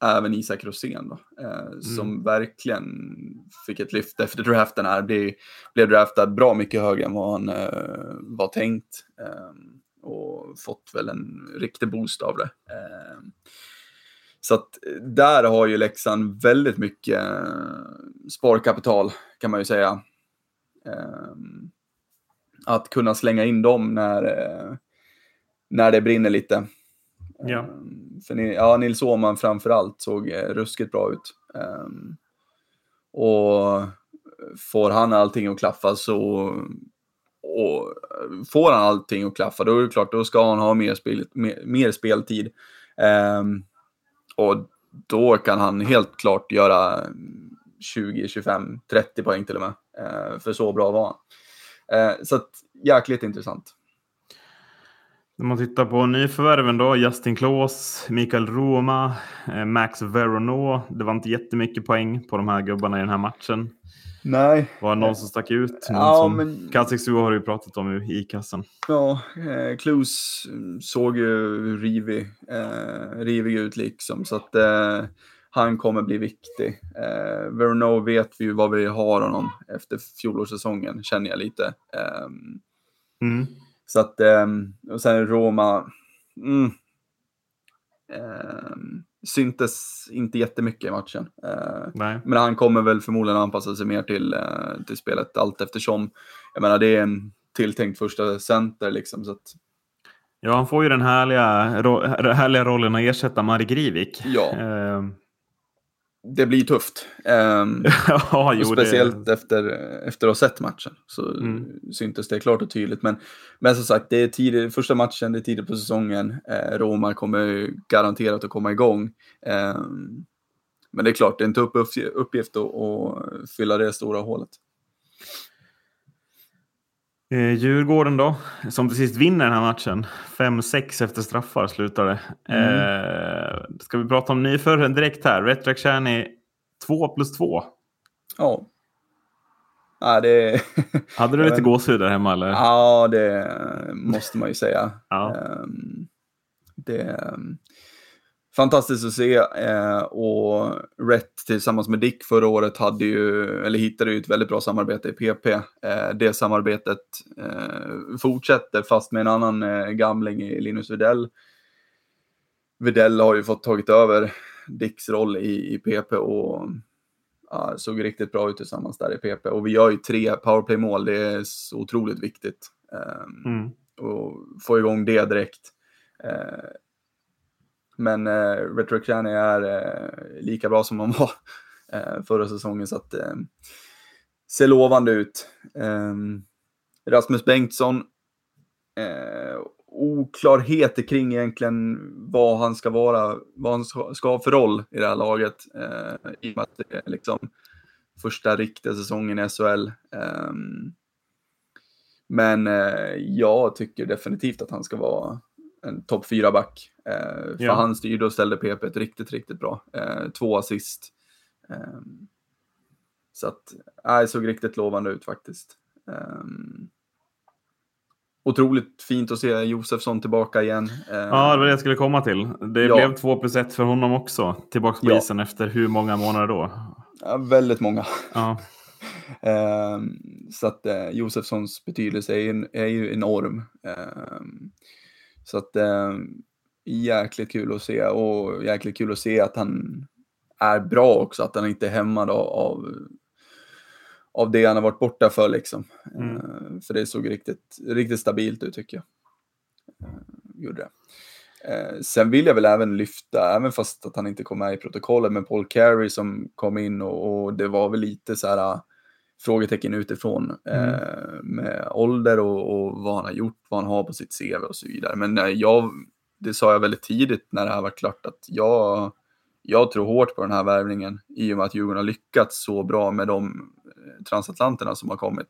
även Isak Rosén då, eh, som verkligen fick ett lyft efter draften här. Blev, blev draftad bra mycket högre än vad han eh, var tänkt. Eh, och fått väl en riktig boost av det. Så att eh, där har ju Leksand väldigt mycket eh, sparkapital kan man ju säga. Ehm, Att kunna slänga in dem när, eh, när det brinner lite. Ja. Ehm, För ni- ja, Nils Åhman framför allt såg ruskigt bra ut. Ehm, Och får han allting att klaffa så och får han allting att klaffa, då är det klart, då ska han ha mer, spel, mer, mer speltid. Ehm, och då kan han helt klart göra 20, 25, 30 poäng till och med. Eh, för så bra var han. Eh, så att, jäkligt intressant. När man tittar på nyförvärven då, Justin Klaus, Mikael Roma, eh, Max Veronneau. Det var inte jättemycket poäng på de här gubbarna i den här matchen. Nej. Var det någon som stack ut? Någon Ja, som... men- Kazik har du ju pratat om i kassen. Ja, eh, Klus mm, såg ju rivig, eh, rivig ut liksom, så att eh, han kommer bli viktig. Eh, Verno vet vi ju vad vi har honom efter fjolårssäsongen, känner jag lite. Ehm, Mm. Så att, ehm, och sen Roma, mm, ehm, syntes inte jättemycket i matchen. Eh, Nej. men han kommer väl förmodligen anpassa sig mer till, eh, till spelet allt eftersom. Jag menar, det är en tilltänkt första center liksom. Så att, Ja, han får ju den härliga, ro, härliga rollen att ersätta Mari Grivik. Ja. Eh, det blir tufft. Ehm, <laughs> ja, jo, speciellt det... efter, efter att ha sett matchen så Mm. syntes det klart och tydligt. Men, men som sagt, det är tidigt, första matchen, det är tidigt på säsongen. Eh, Roma kommer garanterat att komma igång. Ehm, men det är klart, det är en tuff uppg- uppgift att, att fylla det stora hålet. Eh, Djurgården då, som till sist vinner den här matchen. 5-6 efter straffar slutar det. Mm. Eh, ska vi prata om nyförvärven direkt här? Retrak Tjärni 2 plus 2. Ja. Ja, det, <laughs> Hade du lite gåshud där hemma eller? ja, det måste man ju säga. Ja. Ehm, Det fantastiskt att se eh, och Rätt tillsammans med Dick förra året hade ju, eller hittade ju ett väldigt bra samarbete i PP. Eh, Det samarbetet eh, fortsätter fast med en annan eh, gamling i Linus Widell. Widell har ju fått tagit över Dicks roll i, i PP och ja, såg riktigt bra ut tillsammans där i PP. Och vi gör ju tre powerplay-mål, det är så otroligt viktigt. Ehm, Mm. och få igång det direkt. Men eh, Retrocrani är eh, lika bra som de var <laughs> eh, förra säsongen så att eh, ser lovande ut. Eh, Rasmus Bengtsson, eh, oklarheter kring egentligen vad han ska vara, vad han ska ha för roll i det här laget. Eh, I och med att det är liksom första riktiga säsongen i SHL. Eh, men eh, jag tycker definitivt att han ska vara en topp fyra back för ja. han styrde och ställde PP ett riktigt, riktigt bra. Eh, två assist. Eh, så att, det såg riktigt lovande ut faktiskt. Um, otroligt fint att se Josefsson tillbaka igen. Ja, det var det jag skulle komma till. Det ja. blev 2 plus 1 för honom också. Tillbaka på ja. isen efter hur många månader då? Ja, väldigt många. Ja. <laughs> så att uh, Josefssons betydelse är, är ju enorm. Så att jäkligt kul att se och jäkligt kul att se att han är bra också, att han inte är hämmad av, av av det han har varit borta för liksom. Mm. Uh, för det såg riktigt, riktigt stabilt ut tycker jag. Uh, gjorde det. Uh, sen vill jag väl även lyfta, även fast att han inte kom med i protokollet, med Paul Carey som kom in och, och det var väl lite så här frågetecken utifrån mm. med ålder och, och, vad han har gjort, vad han har på sitt CV och så vidare. Men jag, det sa jag väldigt tidigt när det här var klart att jag, jag tror hårt på den här värvningen i och med att Djurgården har lyckats så bra med de eh, transatlanterna som har kommit.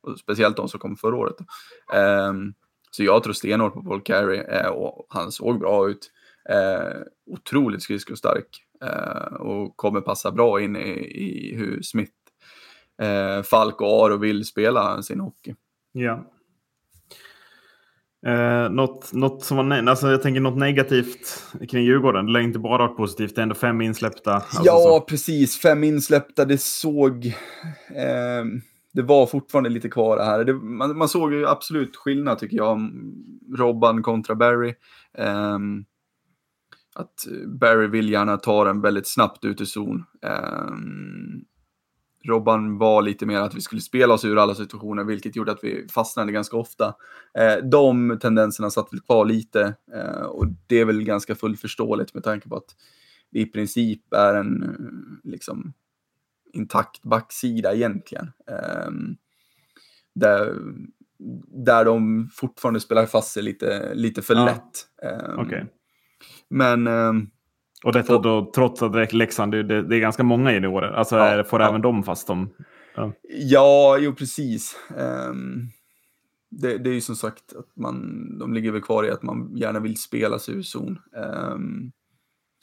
Och speciellt de som kom förra året. Um, så jag tror stenhårt på Paul Carey eh, och han såg bra ut. Eh, otroligt skridskostark eh, och kommer passa bra in i, i hur Smith, eh, Falk och Aro vill spela sin hockey. Ja. Eh, något, något som var alltså jag tänker något negativt kring Djurgården. Det lär inte bara varit positivt. Det är ändå fem insläppta. Alltså ja, så. precis. Fem insläppta. Det såg... Eh, det var fortfarande lite kvar här. Det, man, man, såg ju absolut skillnad tycker jag. Robban kontra Barry. Eh, att Barry vill gärna ta den väldigt snabbt ut i zon. Eh, Robban var lite mer att vi skulle spela oss ur alla situationer, vilket gjorde att vi fastnade ganska ofta. Eh, de tendenserna satt väl kvar lite eh, och det är väl ganska fullt förståeligt med tanke på att det i princip är en eh, liksom intakt backsida egentligen. Eh, där, där de fortfarande spelar fast sig lite, lite för ja. lätt. Eh, okay. Men ehm, och detta då trots att Leksand, det, det är ganska många juniorer. Alltså ja, får ja. även de fast de... Ja, ja jo precis. Um, det, det, är ju som sagt att man, de ligger väl kvar i att man gärna vill spela sig ur zon. Um,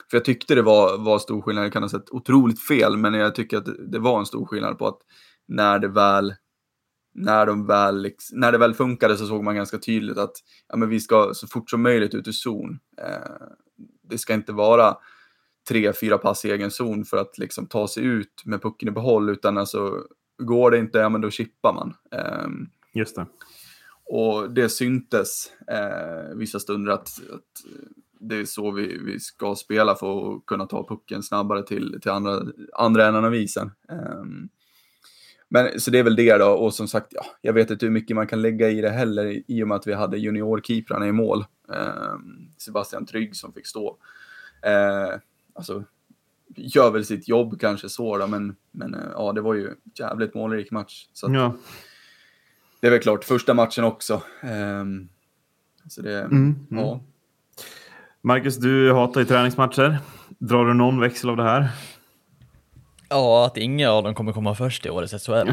för jag tyckte det var, var stor skillnad, det kan ha sett otroligt fel, men jag tycker att det, det var en stor skillnad på att när det väl när, de väl, när det väl funkade så såg man ganska tydligt att ja, men vi ska så fort som möjligt ut ur zon. Eh, det ska inte vara tre, fyra pass i egen zon för att liksom ta sig ut med pucken i behåll, utan alltså går det inte, ja men då chippar man. Um, Just det. Och det syntes eh, vissa stunder att, att, det är så vi, vi ska spela för att kunna ta pucken snabbare till, till andra, andra änden av isen. Um, men så det är väl det då, och som sagt, ja, jag vet inte hur mycket man kan lägga i det heller i och med att vi hade juniorkeeprarna i mål. Eh, Sebastian Trygg som fick stå. Eh, alltså, gör väl sitt jobb kanske så då, men, men eh, ja, det var ju jävligt målrik match. Så ja. Det är väl klart, första matchen också. Eh, så det, mm, mm. ja. Marcus, du hatar ju träningsmatcher. Drar du någon växel av det här? Ja, att inga av dem kommer komma först i årets SHL.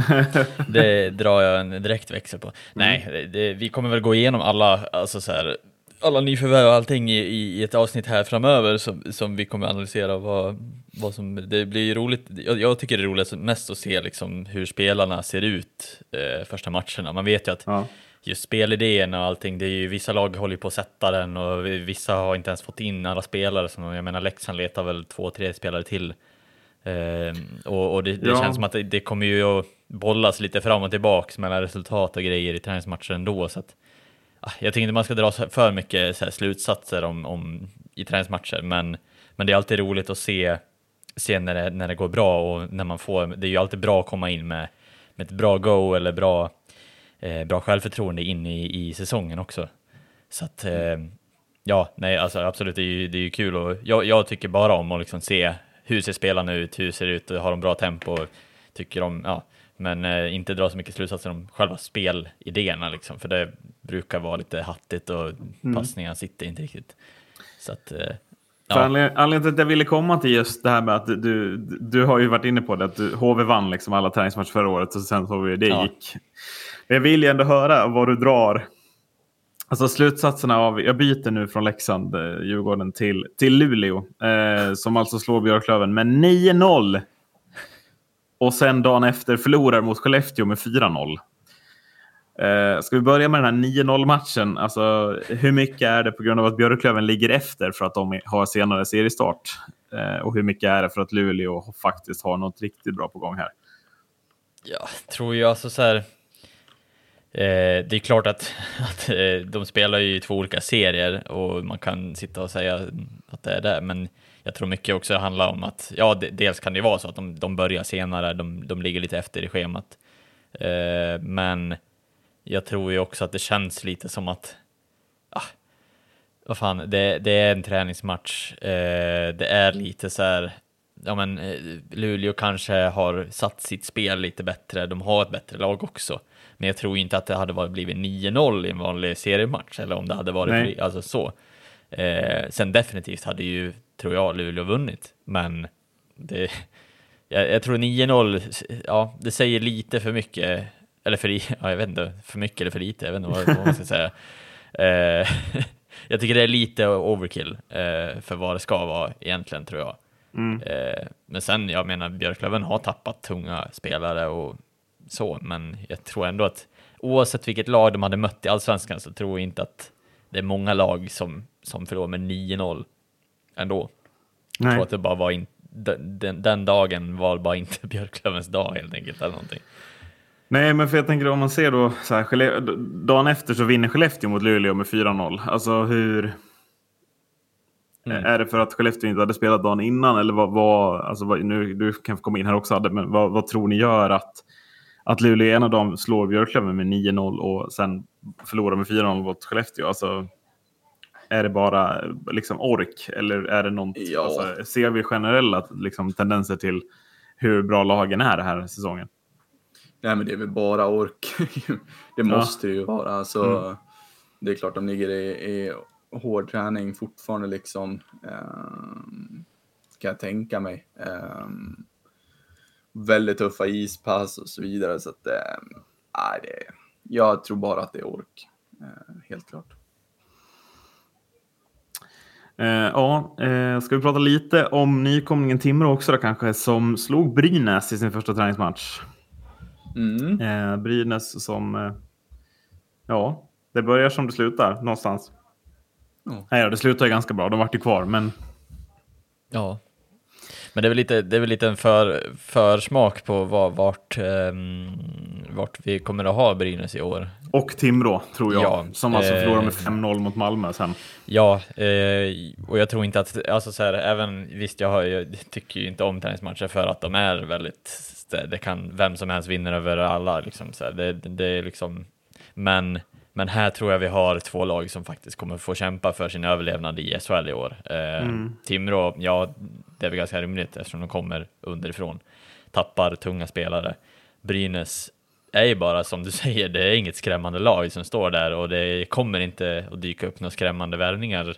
<laughs> det drar jag en direkt växel på. Mm. Nej, det, det, vi kommer väl gå igenom alla, alltså så här, alla nyförvärv och allting i, i, ett avsnitt här framöver som, som vi kommer analysera vad, vad som, det blir roligt, jag, jag tycker det är roligt mest att se liksom hur spelarna ser ut eh, första matcherna. Man vet ju att ja. just spelidén och allting, det är ju vissa lag håller på att sätta den och vissa har inte ens fått in alla spelare, som jag menar Leksand letar väl två, tre spelare till Eh, och, och, det, det ja. känns som att det, det, kommer ju att bollas lite fram och tillbaks mellan resultat och grejer i träningsmatcher ändå. Så att, Ah, jag tycker inte man ska dra för mycket så här, slutsatser om, om, i träningsmatcher, men, men det är alltid roligt att se, se när, det, när det går bra och när man får, det är ju alltid bra att komma in med, med ett bra go eller bra, eh, bra självförtroende in i, i säsongen också. Så att, eh, Ja, nej, alltså absolut, det är ju, det är ju kul och jag, jag tycker bara om att liksom se hur ser spelarna ut, hur ser det ut, har de bra tempo, tycker de, ja, men eh, inte dra så mycket slutsatser om själva spelidéerna liksom, för det brukar vara lite hattigt och mm. passningarna sitter inte riktigt. Så att, eh, Ja. anledningen till att jag ville komma till just det här med att du, du har ju varit inne på det att du, HV vann liksom alla träningsmatcher förra året och sen så vi det ja. gick. Men jag vill ju ändå höra vad du drar. Alltså slutsatserna av, jag byter nu från Leksand, eh, Djurgården till, till Luleå. Eh, som alltså slår Björklöven med 9-0. Och sen dagen efter förlorar mot Skellefteå med 4-0. Eh, ska vi börja med den här 9-0 matchen? Alltså, hur mycket är det på grund av att Björklöven ligger efter för att de har senare seriestart? Eh, och hur mycket är det för att Luleå faktiskt har något riktigt bra på gång här? Jag tror ju, alltså så här. Eh, det är klart att, <laughs> att eh, de spelar ju i två olika serier och man kan sitta och säga att det är det, men jag tror mycket också handlar om att, ja, dels kan det vara så att de, de börjar senare, de, de ligger lite efter i schemat, eh, men jag tror ju också att det känns lite som att, ah, vad fan, det, det är en träningsmatch. Eh, det är lite så här, ja men eh, Luleå kanske har satt sitt spel lite bättre. De har ett bättre lag också. Men jag tror inte att det hade varit blivit 9-0 i en vanlig seriematch eller om det hade varit Nej. alltså så. Eh, sen definitivt hade ju, tror jag, Luleå vunnit. Men det, <laughs> jag, jag tror 9-0, ja, det säger lite för mycket eller för, <laughs> ja, jag vet inte, för mycket eller för lite, jag vet inte vad, vad man ska säga. Eh, <laughs> jag tycker det är lite overkill eh, för vad det ska vara egentligen, tror jag. Mm. Eh, men sen, jag menar, Björklöven har tappat tunga spelare och så, men jag tror ändå att oavsett vilket lag de hade mött i allsvenskan så tror jag inte att det är många lag som, som förlorar med 9-0 ändå. Nej. Jag tror att det bara var in, den, den, dagen var bara inte <laughs> Björklövens dag helt enkelt eller någonting. Nej, men för jag tänker om man ser då så här, dagen efter så vinner Skellefteå mot Luleå med 4-0. Alltså hur... Mm. Är det för att Skellefteå inte hade spelat dagen innan? Eller vad, vad, alltså vad, nu, du kan komma in här också, men vad, vad tror ni gör att, att Luleå ena dagen slår Björklöven med 9-0 och sen förlorar med 4-0 mot Skellefteå? Alltså, är det bara liksom ork eller är det något, ja. alltså, ser vi generella liksom, tendenser till hur bra lagen är den här säsongen? Nej men det är väl bara ork. <laughs> det måste det ju vara. Alltså, mm. Det är klart de ligger i, i hård träning fortfarande liksom. Um, kan jag tänka mig. Um, väldigt tuffa ispass och så vidare. Så att, um, nej, det, jag tror bara att det är ork. Uh, helt klart. Uh, ja, uh, ska vi prata lite om nykomlingen Timrå också då kanske, som slog Brynäs i sin första träningsmatch. Mm. Eh, Brynäs som... Eh, ja, det börjar som det slutar någonstans. Mm. Nej, det slutar ganska bra. De vart ju kvar, men... Ja. Men det är väl lite, det är väl lite en för, försmak på vad, vart, um, vart vi kommer att ha Brynäs i år. Och Timrå, tror jag. Ja, som alltså eh, förlorar med 5-0 mot Malmö sen. Ja, eh, och jag tror inte att, alltså så här, även, visst jag, har, jag tycker ju inte om träningsmatcher för att de är väldigt det, kan, vem som helst vinner över alla. Liksom, så det, det, är liksom, men, men här tror jag vi har två lag som faktiskt kommer få kämpa för sin överlevnad i SHL i år. Eh, mm. Timrå, ja, det är väl ganska rimligt eftersom de kommer underifrån, tappar tunga spelare. Brynäs är ju bara som du <laughs> säger, det är inget skrämmande lag som står där och det kommer inte att dyka upp några skrämmande värvningar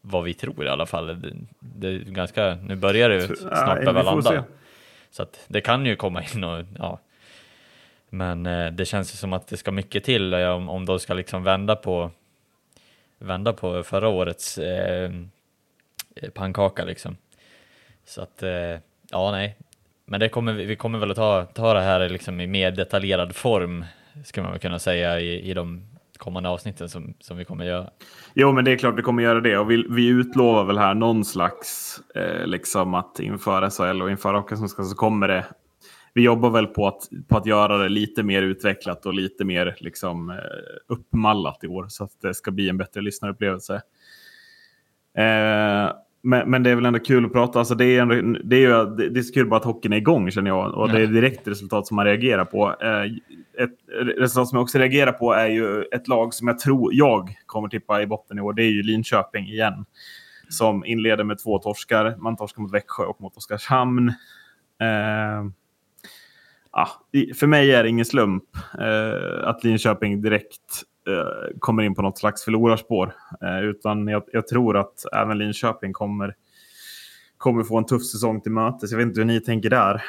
vad vi tror i alla fall. Det, det är ganska, nu börjar det snart behöva landa. Så att det kan ju komma in och ja. Men eh, det känns ju som att det ska mycket till eh, om, om de ska liksom vända på vända på förra årets eh, pannkaka liksom. Så att eh, ja, nej, men det kommer, vi kommer väl att ta, ta det här liksom i mer detaljerad form, skulle man väl kunna säga, i, i de kommande avsnitten som, som vi kommer göra. Jo, men det är klart vi kommer göra det och vi, vi utlovar väl här någon slags eh, liksom att inför SHL och inför Hockeyallsvenskan så kommer det. Vi jobbar väl på att, på att göra det lite mer utvecklat och lite mer liksom, eh, uppmallat i år så att det ska bli en bättre lyssnarupplevelse. Eh, men, men, det är väl ändå kul att prata. Alltså det, är ändå, det, är ju, det är så kul bara att hockeyn är igång känner jag. Och det är direkt resultat som man reagerar på. Eh, ett resultat som jag också reagerar på är ju ett lag som jag tror jag kommer tippa i botten i år. Det är ju Linköping igen. Som inleder med två torskar. Man torskar mot Växjö och mot Oskarshamn. Eh, ja, för mig är det ingen slump eh, att Linköping direkt eh, kommer in på något slags förlorarspår. Eh, utan jag, jag, tror att även Linköping kommer, kommer få en tuff säsong till mötes. Jag vet inte hur ni tänker där.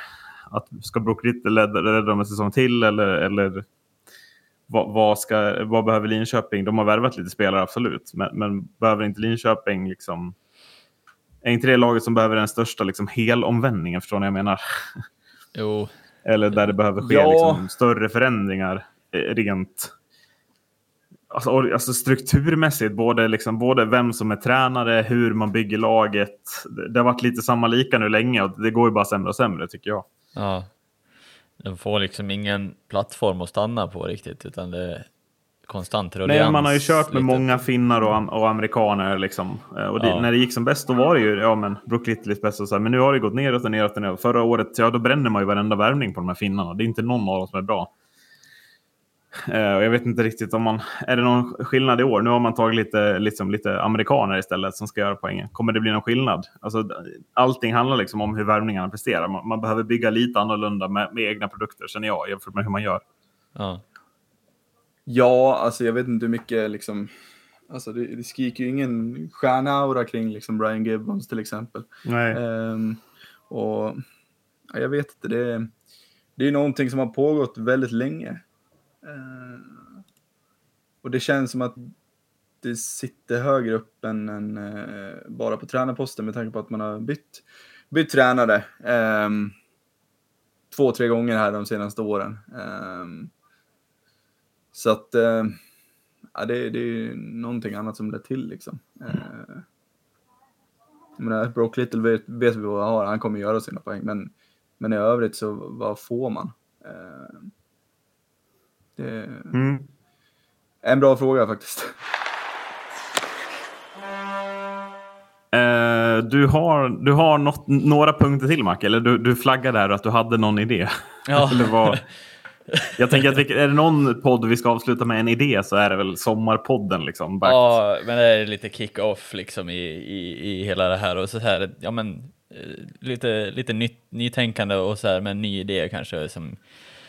Att ska Brook Little rädda dem en säsong till eller, eller vad, vad, ska, vad behöver Linköping? De har värvat lite spelare absolut, men, men behöver inte Linköping liksom är inte det laget som behöver den största liksom, helomvändningen? Förstår ni vad jag menar? Jo. Eller där det behöver ske ja. liksom, större förändringar eh, rent alltså, alltså strukturmässigt. Både, liksom, både vem som är tränare, hur man bygger laget. Det har varit lite samma lika nu länge och det går ju bara sämre och sämre tycker jag. Ja. De får liksom ingen plattform att stanna på riktigt utan det konstant ruljans. Nej, man har ju kört med lite. många finnar och, och amerikaner. Liksom. Eh, och det, ja. när det gick som bäst då var det ju ja, men Brook Littleys bäst. Och så här, men nu har det gått neråt och neråt och neråt. Förra året ja, då bränner man ju varenda värvning på de här finnarna. Det är inte någon av dem som är bra. Uh, jag vet inte riktigt om man... Är det någon skillnad i år? Nu har man tagit lite, liksom, lite amerikaner istället som ska göra poängen. Kommer det bli någon skillnad? Alltså, allting handlar liksom om hur värvningarna presterar. Man, man behöver bygga lite annorlunda med, med egna produkter, känner jag, jämfört med hur man gör. Ja. Ja, alltså jag vet inte hur mycket liksom... Alltså det, det skriker ju ingen stjärnaura kring liksom Brian Gibbons till exempel. Nej. Um, och ja, jag vet inte, det, det är någonting som har pågått väldigt länge. Eh, och det känns som att det sitter högre upp än, än uh, bara på tränarposten med tanke på att man har bytt, bytt tränare um, två, tre gånger här de senaste åren. Um, så att uh, ja, det, det är någonting annat som lett till liksom. Eh, jag menar, Brock Little vet, vet vi vad han har, han kommer göra sina poäng, men, men i övrigt så vad får man? Uh, det är mm. en bra fråga faktiskt. Uh, du har, du har något, några punkter till Mac, eller du, du flaggade där att du hade någon idé. <laughs> Ja. eller vad, jag tänker att vi, är det någon podd vi ska avsluta med en idé så är det väl Sommarpodden. Liksom, ja, men det är lite kick-off liksom i, i, i hela det här. Och så här ja, men, eh, lite, lite nytt, nytänkande och så här med en ny idé kanske som,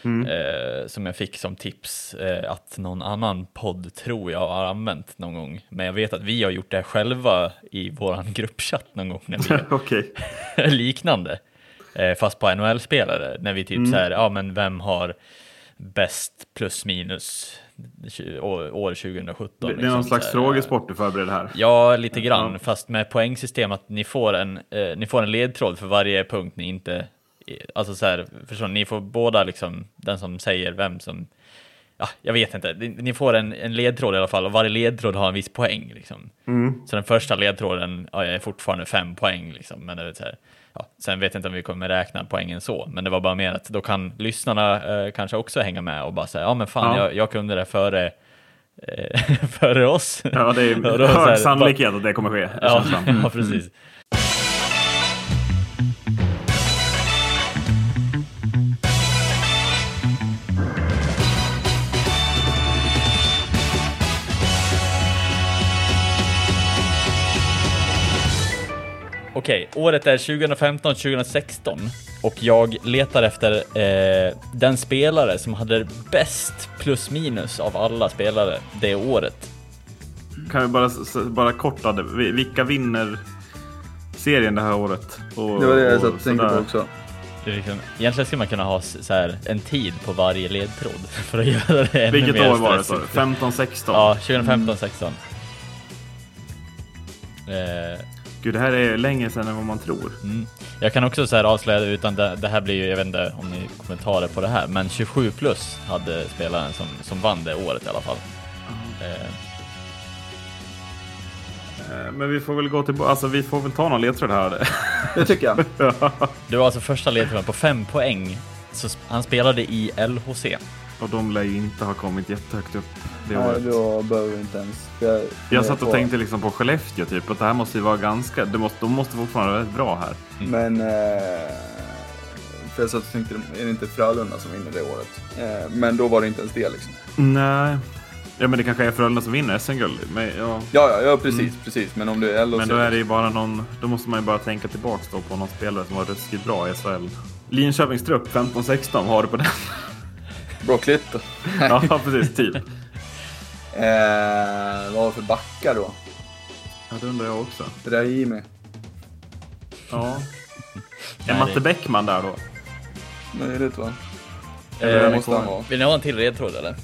mm. eh, som jag fick som tips eh, att någon annan podd tror jag har använt någon gång. Men jag vet att vi har gjort det själva i vår <laughs> gruppchatt någon gång. När vi, <laughs> okay. <laughs> liknande. Eh, fast på NHL-spelare, när vi typ mm. så här, ja men vem har bäst plus minus år 2017. Det är liksom, någon slags frågesport du förbereder här? Ja, lite grann, ja. fast med poängsystem att ni får en, eh, ni får en ledtråd för varje punkt ni inte, alltså så här, förstår ni, får båda liksom, den som säger vem som, ja, jag vet inte, ni får en, en ledtråd i alla fall och varje ledtråd har en viss poäng liksom. Mm. Så den första ledtråden ja, är fortfarande fem poäng liksom, men det är så här, ja, sen vet jag inte om vi kommer räkna poängen så, men det var bara mer att då kan lyssnarna eh, kanske också hänga med och bara säga, ja men fan, ja. Jag, jag kunde det före eh, <laughs> före oss. Ja, det är <laughs> hög sannolikhet att det kommer ske. Ja, <laughs> ja, precis. Okej, året är 2015-2016 och jag letar efter eh, den spelare som hade bäst plus minus av alla spelare det året. Kan vi bara, bara korta det? Vilka vinner serien det här året? Och, det var det jag satt och tänkte på också. Liksom, egentligen skulle man kunna ha så här, en tid på varje ledtråd <laughs> för att göra det ännu Vilket mer år var det? 15-16? Ja, 2015-16. Mm. Eh, Gud, det här är längre sedan än vad man tror. Mm. Jag kan också så här avslöja, utan det, det, här blir ju, jag vet inte om ni kommentarer på det här, men 27 plus hade spelaren som, som vann det året i alla fall. Mm. Eh. Men vi får väl gå tillbaka, alltså vi får väl ta någon ledtråd här. Det tycker jag. <laughs> Det var alltså första ledtråden på fem poäng. Så han spelade i LHC. Och de lär ju inte ha kommit jättehögt upp det Nej, året. då behöver vi inte ens. Jag, jag satt och på. tänkte liksom på Skellefteå typ, att det här måste ju vara ganska, det måste, de måste fortfarande vara rätt bra här. Mm. Men eh, För jag satt och tänkte, är det inte Frölunda som vinner det året? Eh, men då var det inte ens det liksom. Nej. Ja, men det kanske är Frölunda som vinner SM-guld. Men, ja. Ja, ja, ja precis, precis. Men om det är LHC... men då är det ju bara någon... Då måste man ju bara tänka tillbaka då på någon spelare som var ruskigt bra i SHL. Linköpings trupp 15-16, har du på den? Brock Little. <laughs> ja, precis. Typ. Eh, vad var det för backar då? Ja, det undrar jag också. Rahimi. Ja. Är Nej, Matte det- Bäckman där då? Möjligt va? Eh, det måste han vara. Vill ni ha en till ledtråd eller?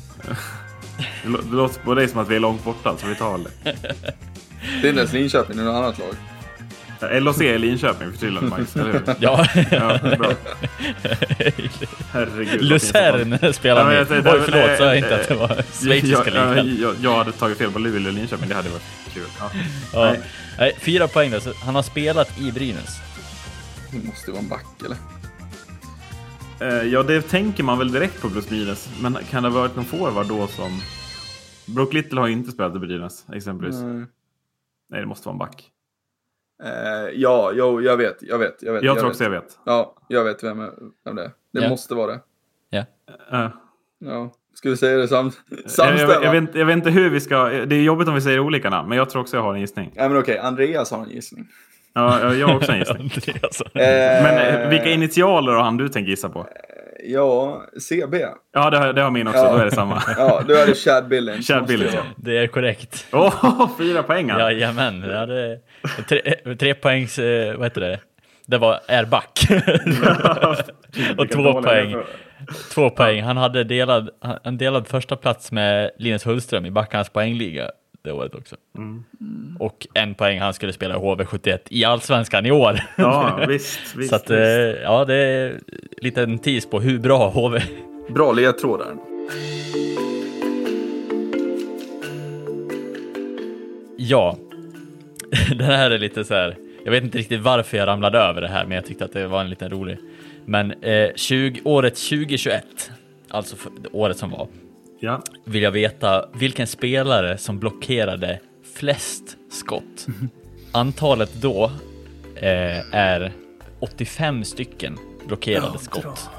Det lå- det låter på dig som att vi är långt borta, så vi tar det. Det är inte ens Linköping, det är något annat lag. Ja, LHC är Linköping för tydligen, Max. Eller hur? <laughs> Ja. Ja, bra. Herregud. vad Lucerne <laughs> spelar ni. Oj, förlåt, sa jag eh, inte att det var <laughs> schweiziska jag, jag, ligan. jag, jag hade tagit fel på Luleå och Linköping, det hade varit kul. Ja. Ja. Nej. Nej, fyra poäng då. Så han har spelat i Brynäs. Det måste vara en back eller? Eh, Ja, det tänker man väl direkt på plus minus. Men kan det ha varit någon forward då som... Brock Little har ju inte spelat i Brynäs, exempelvis. Nej. Nej, det måste vara en back. Eh, ja, jo, jag vet, jag vet, jag vet. Jag tror vet. också jag vet. Ja, jag vet vem, vem det är. Det Ja. måste vara det. Ja. Eh, Ja. Ska vi säga det sam jag, jag, samstämma? jag, vet, jag vet inte hur vi ska... Det är jobbigt om vi säger olika namn, men jag tror också jag har en gissning. Nej men okej, Andreas har en gissning. Ja, ja, jag har också en gissning. <laughs> Andreas. Eh, Men eh, vilka initialer har han du tänker gissa på? Ja, CB. Ja, det har, det har min också. Ja. Då är det samma. <laughs> Ja, då är det Chad Billings. Chad Billings, vara. Det är korrekt. Åh, <laughs> fyra poäng här. Jajamän. Ja, det tre, tre poängs... eh, Vad heter det? Det var är back. <laughs> och två poäng. Två poäng. Han hade delad, en delad första plats med Linus Hultström i backarnas poängliga det året också. Mm. Och en poäng han skulle spela i HV71 i Allsvenskan i år. Ja, <laughs> visst. visst, Så att, eh, visst. ja, det är lite en tis på hur bra HV Bra ledtrådar. Ja, <laughs> det här är lite så här. Jag vet inte riktigt varför jag ramlade över det här, men jag tyckte att det var en liten rolig. Men eh, 20, året 2021, alltså året som var, Ja. vill jag veta vilken spelare som blockerade flest skott. <laughs> Antalet då eh, är 85 stycken blockerade skott.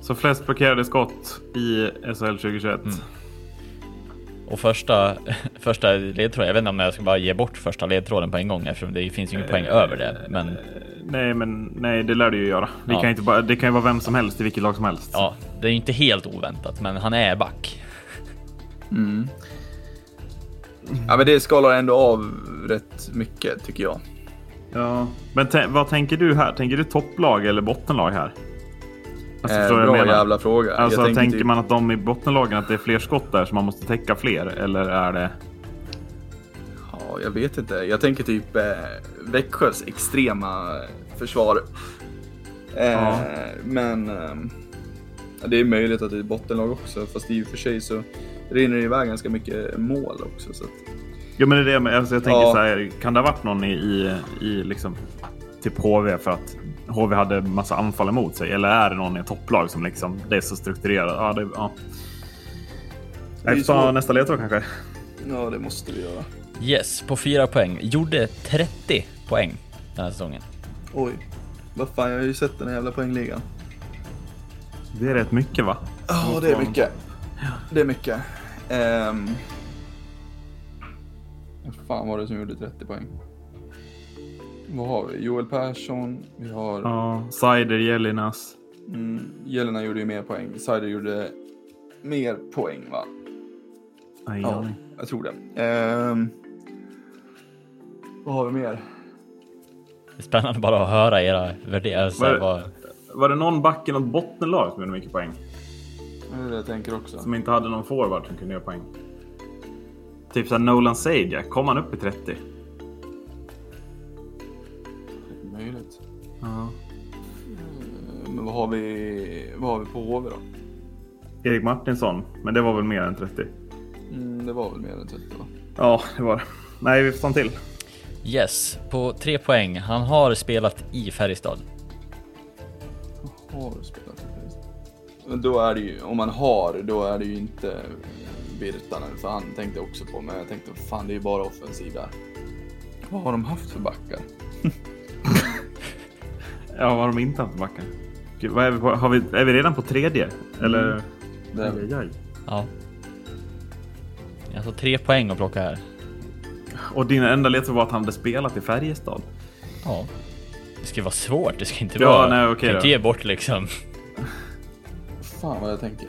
Så flest blockerade skott i SHL 2021. Mm. Och första, <laughs> första ledtråden, jag vet inte om jag ska bara ge bort första ledtråden på en gång eftersom det finns ju ingen poäng över det. Men Nej, men nej, det lär du ju göra. Vi Ja. kan inte bara, det kan ju vara vem som helst i vilket lag som helst. ja, det är ju inte helt oväntat, men han är back. Mm. Ja men det skalar ändå av rätt mycket tycker jag. Ja. Men vad tänker du här? Tänker du topplag eller bottenlag här? Alltså, Eh, bra jag menar? jävla fråga. Alltså, jag tänker typ- man att de i bottenlagen att det är fler skott där så man måste täcka fler? Eller är det... Ja, jag vet inte. Jag tänker typ eh, Växjös extrema försvar. Eh, Ja. Men eh, det är möjligt att det är bottenlag också. Fast i och för sig så rinner det iväg ganska mycket mål också. Så att, Ja, men det är det med, alltså, jag tänker Ja. så här, kan det ha varit någon i, i, i liksom, typ HV för att HV hade massa anfall emot sig? Eller är det någon i ett topplag som liksom, det är så strukturerat? Ja, det, ja. Ju får ta nästa ledtråd kanske. ja, det måste vi göra. Yes, på fyra poäng. Gjorde 30 poäng den här säsongen. Oj. Vad fan, jag har ju sett den här jävla poängligan. Det är rätt mycket va? Ja, det är mycket. Det är mycket. Um, vad fan var det som gjorde 30 poäng? Vad har vi? Joel Persson, vi har... Ja, Seider, Jelinas. Mm, Jelena gjorde ju mer poäng. Seider gjorde mer poäng va? Aj, Ja, aj. jag tror det. Ehm, vad har vi mer? Det är spännande bara att höra era värderingar. Vad- vad- Var det någon back i något bottenlag som gjorde mycket poäng? Det är det jag tänker också. Som inte hade någon forward som kunde göra poäng? Typ såhär Nolan Sajak, kom han upp i 30? Möjligt. Ja. Ehm, Men vad har vi, vad har vi på HV då? Erik Martinsson, men det var väl mer än 30? Mm, det var väl mer än 30 va? Ja, det var det. Nej, vi får ta en till. Yes, på tre poäng. Han har spelat i Färjestad. Har spelat i Färjestad? Men då är det ju, om man har, då är det ju inte Virtanen, för han tänkte jag också på, men jag tänkte fan det är ju bara offensiv där. Vad har de haft för backar? <laughs> Ja, vad har de inte haft backar? Gud, vad är, vi på, har vi, är vi redan på tredje? Eller? Mm. Det är Aj, aj, aj. Ja. Alltså tre poäng att plocka här. Och din enda ledtråd var att han hade spelat i Färjestad. Ja. Det ska vara svårt, det ska inte Ja, vara... nej, okej kan inte ge bort liksom. Fan vad jag tänker.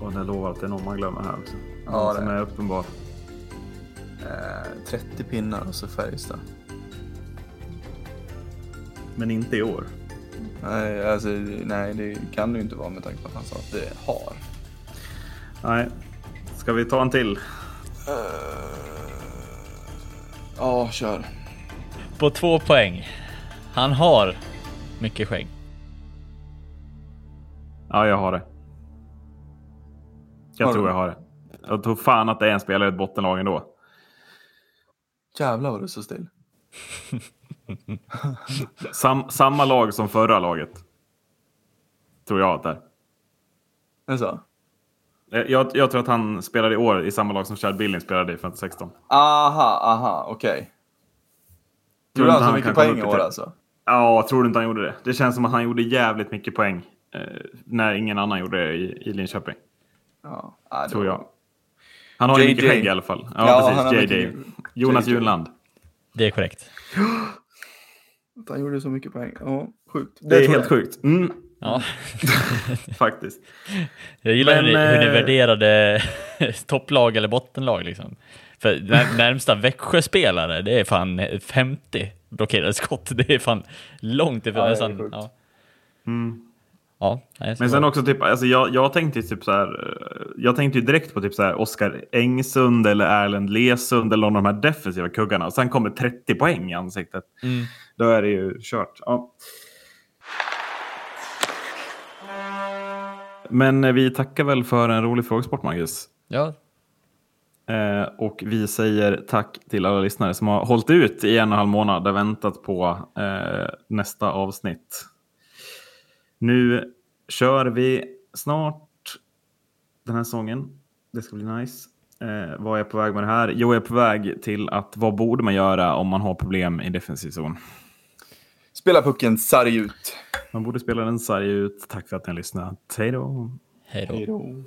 Och det lovar att det är någon man glömmer här också. Ja, Någon det som är. är uppenbar. Eh, 30 pinnar och så Färjestad. Men inte i år. Nej, alltså, nej, det kan det ju inte vara med tanke på att han sa att det har. Nej. Ska vi ta en till? Ja, kör. På två poäng. Han har mycket skägg. Ja, jag har det. Jag Har tror du? jag har det. Jag tror fan att det är en spelare i ett bottenlag ändå. Jävlar vad du så still. <laughs> Sam, samma lag som förra laget. Tror jag att det är. Är det så? Eh, Jag, jag tror att han spelade i år i samma lag som Chad Billing spelade i 15-16. Aha, aha, okej. Tror du han så mycket kan komma poäng i år alltså? Ja, tror du inte han gjorde det? Det känns som att han gjorde jävligt mycket poäng. Eh, när ingen annan gjorde det i, i Linköping. Ja, det Tror jag. Han har ju mycket skägg i alla fall. Ja, Ja, precis. mycket- JJ. Jonas JJ. Junland. Det är korrekt. <gasps> Han gjorde så mycket poäng. Ja, sjukt. Det är tror helt jag. sjukt. Mm, Ja. <laughs> faktiskt. Jag gillar Men, hur, ni, hur ni eh, värderade <laughs> topplag eller bottenlag liksom. För när, <laughs> närmsta Växjö-spelare, det är fan 50 blockerade skott. Det är fan långt ifrån Ja, nästan. Ja. Mm. Ja, nej, Men sen också typ, alltså jag, jag tänkte typ så här. eh, Jag tänkte ju direkt på typ så här Oskar Engsund eller Erlend Lesund eller någon av de här defensiva kuggarna. Och sen kommer 30 poäng i ansiktet. Mm. Då är det ju kört. Ja. Men eh, vi tackar väl för en rolig frågesport, Marcus. Ja, Eh, och vi säger tack till alla lyssnare som har hållit ut i en och en halv månad och väntat på eh, nästa avsnitt. Nu kör vi snart den här sången. Det ska bli nice. Eh, vad är jag på väg med det här? Jo, jag är på väg till att vad borde man göra om man har problem i defensiv zon? Spela pucken sarg ut. Man borde spela den sarg ut. Tack för att ni har lyssnat. Hej då! hej då. Hej då.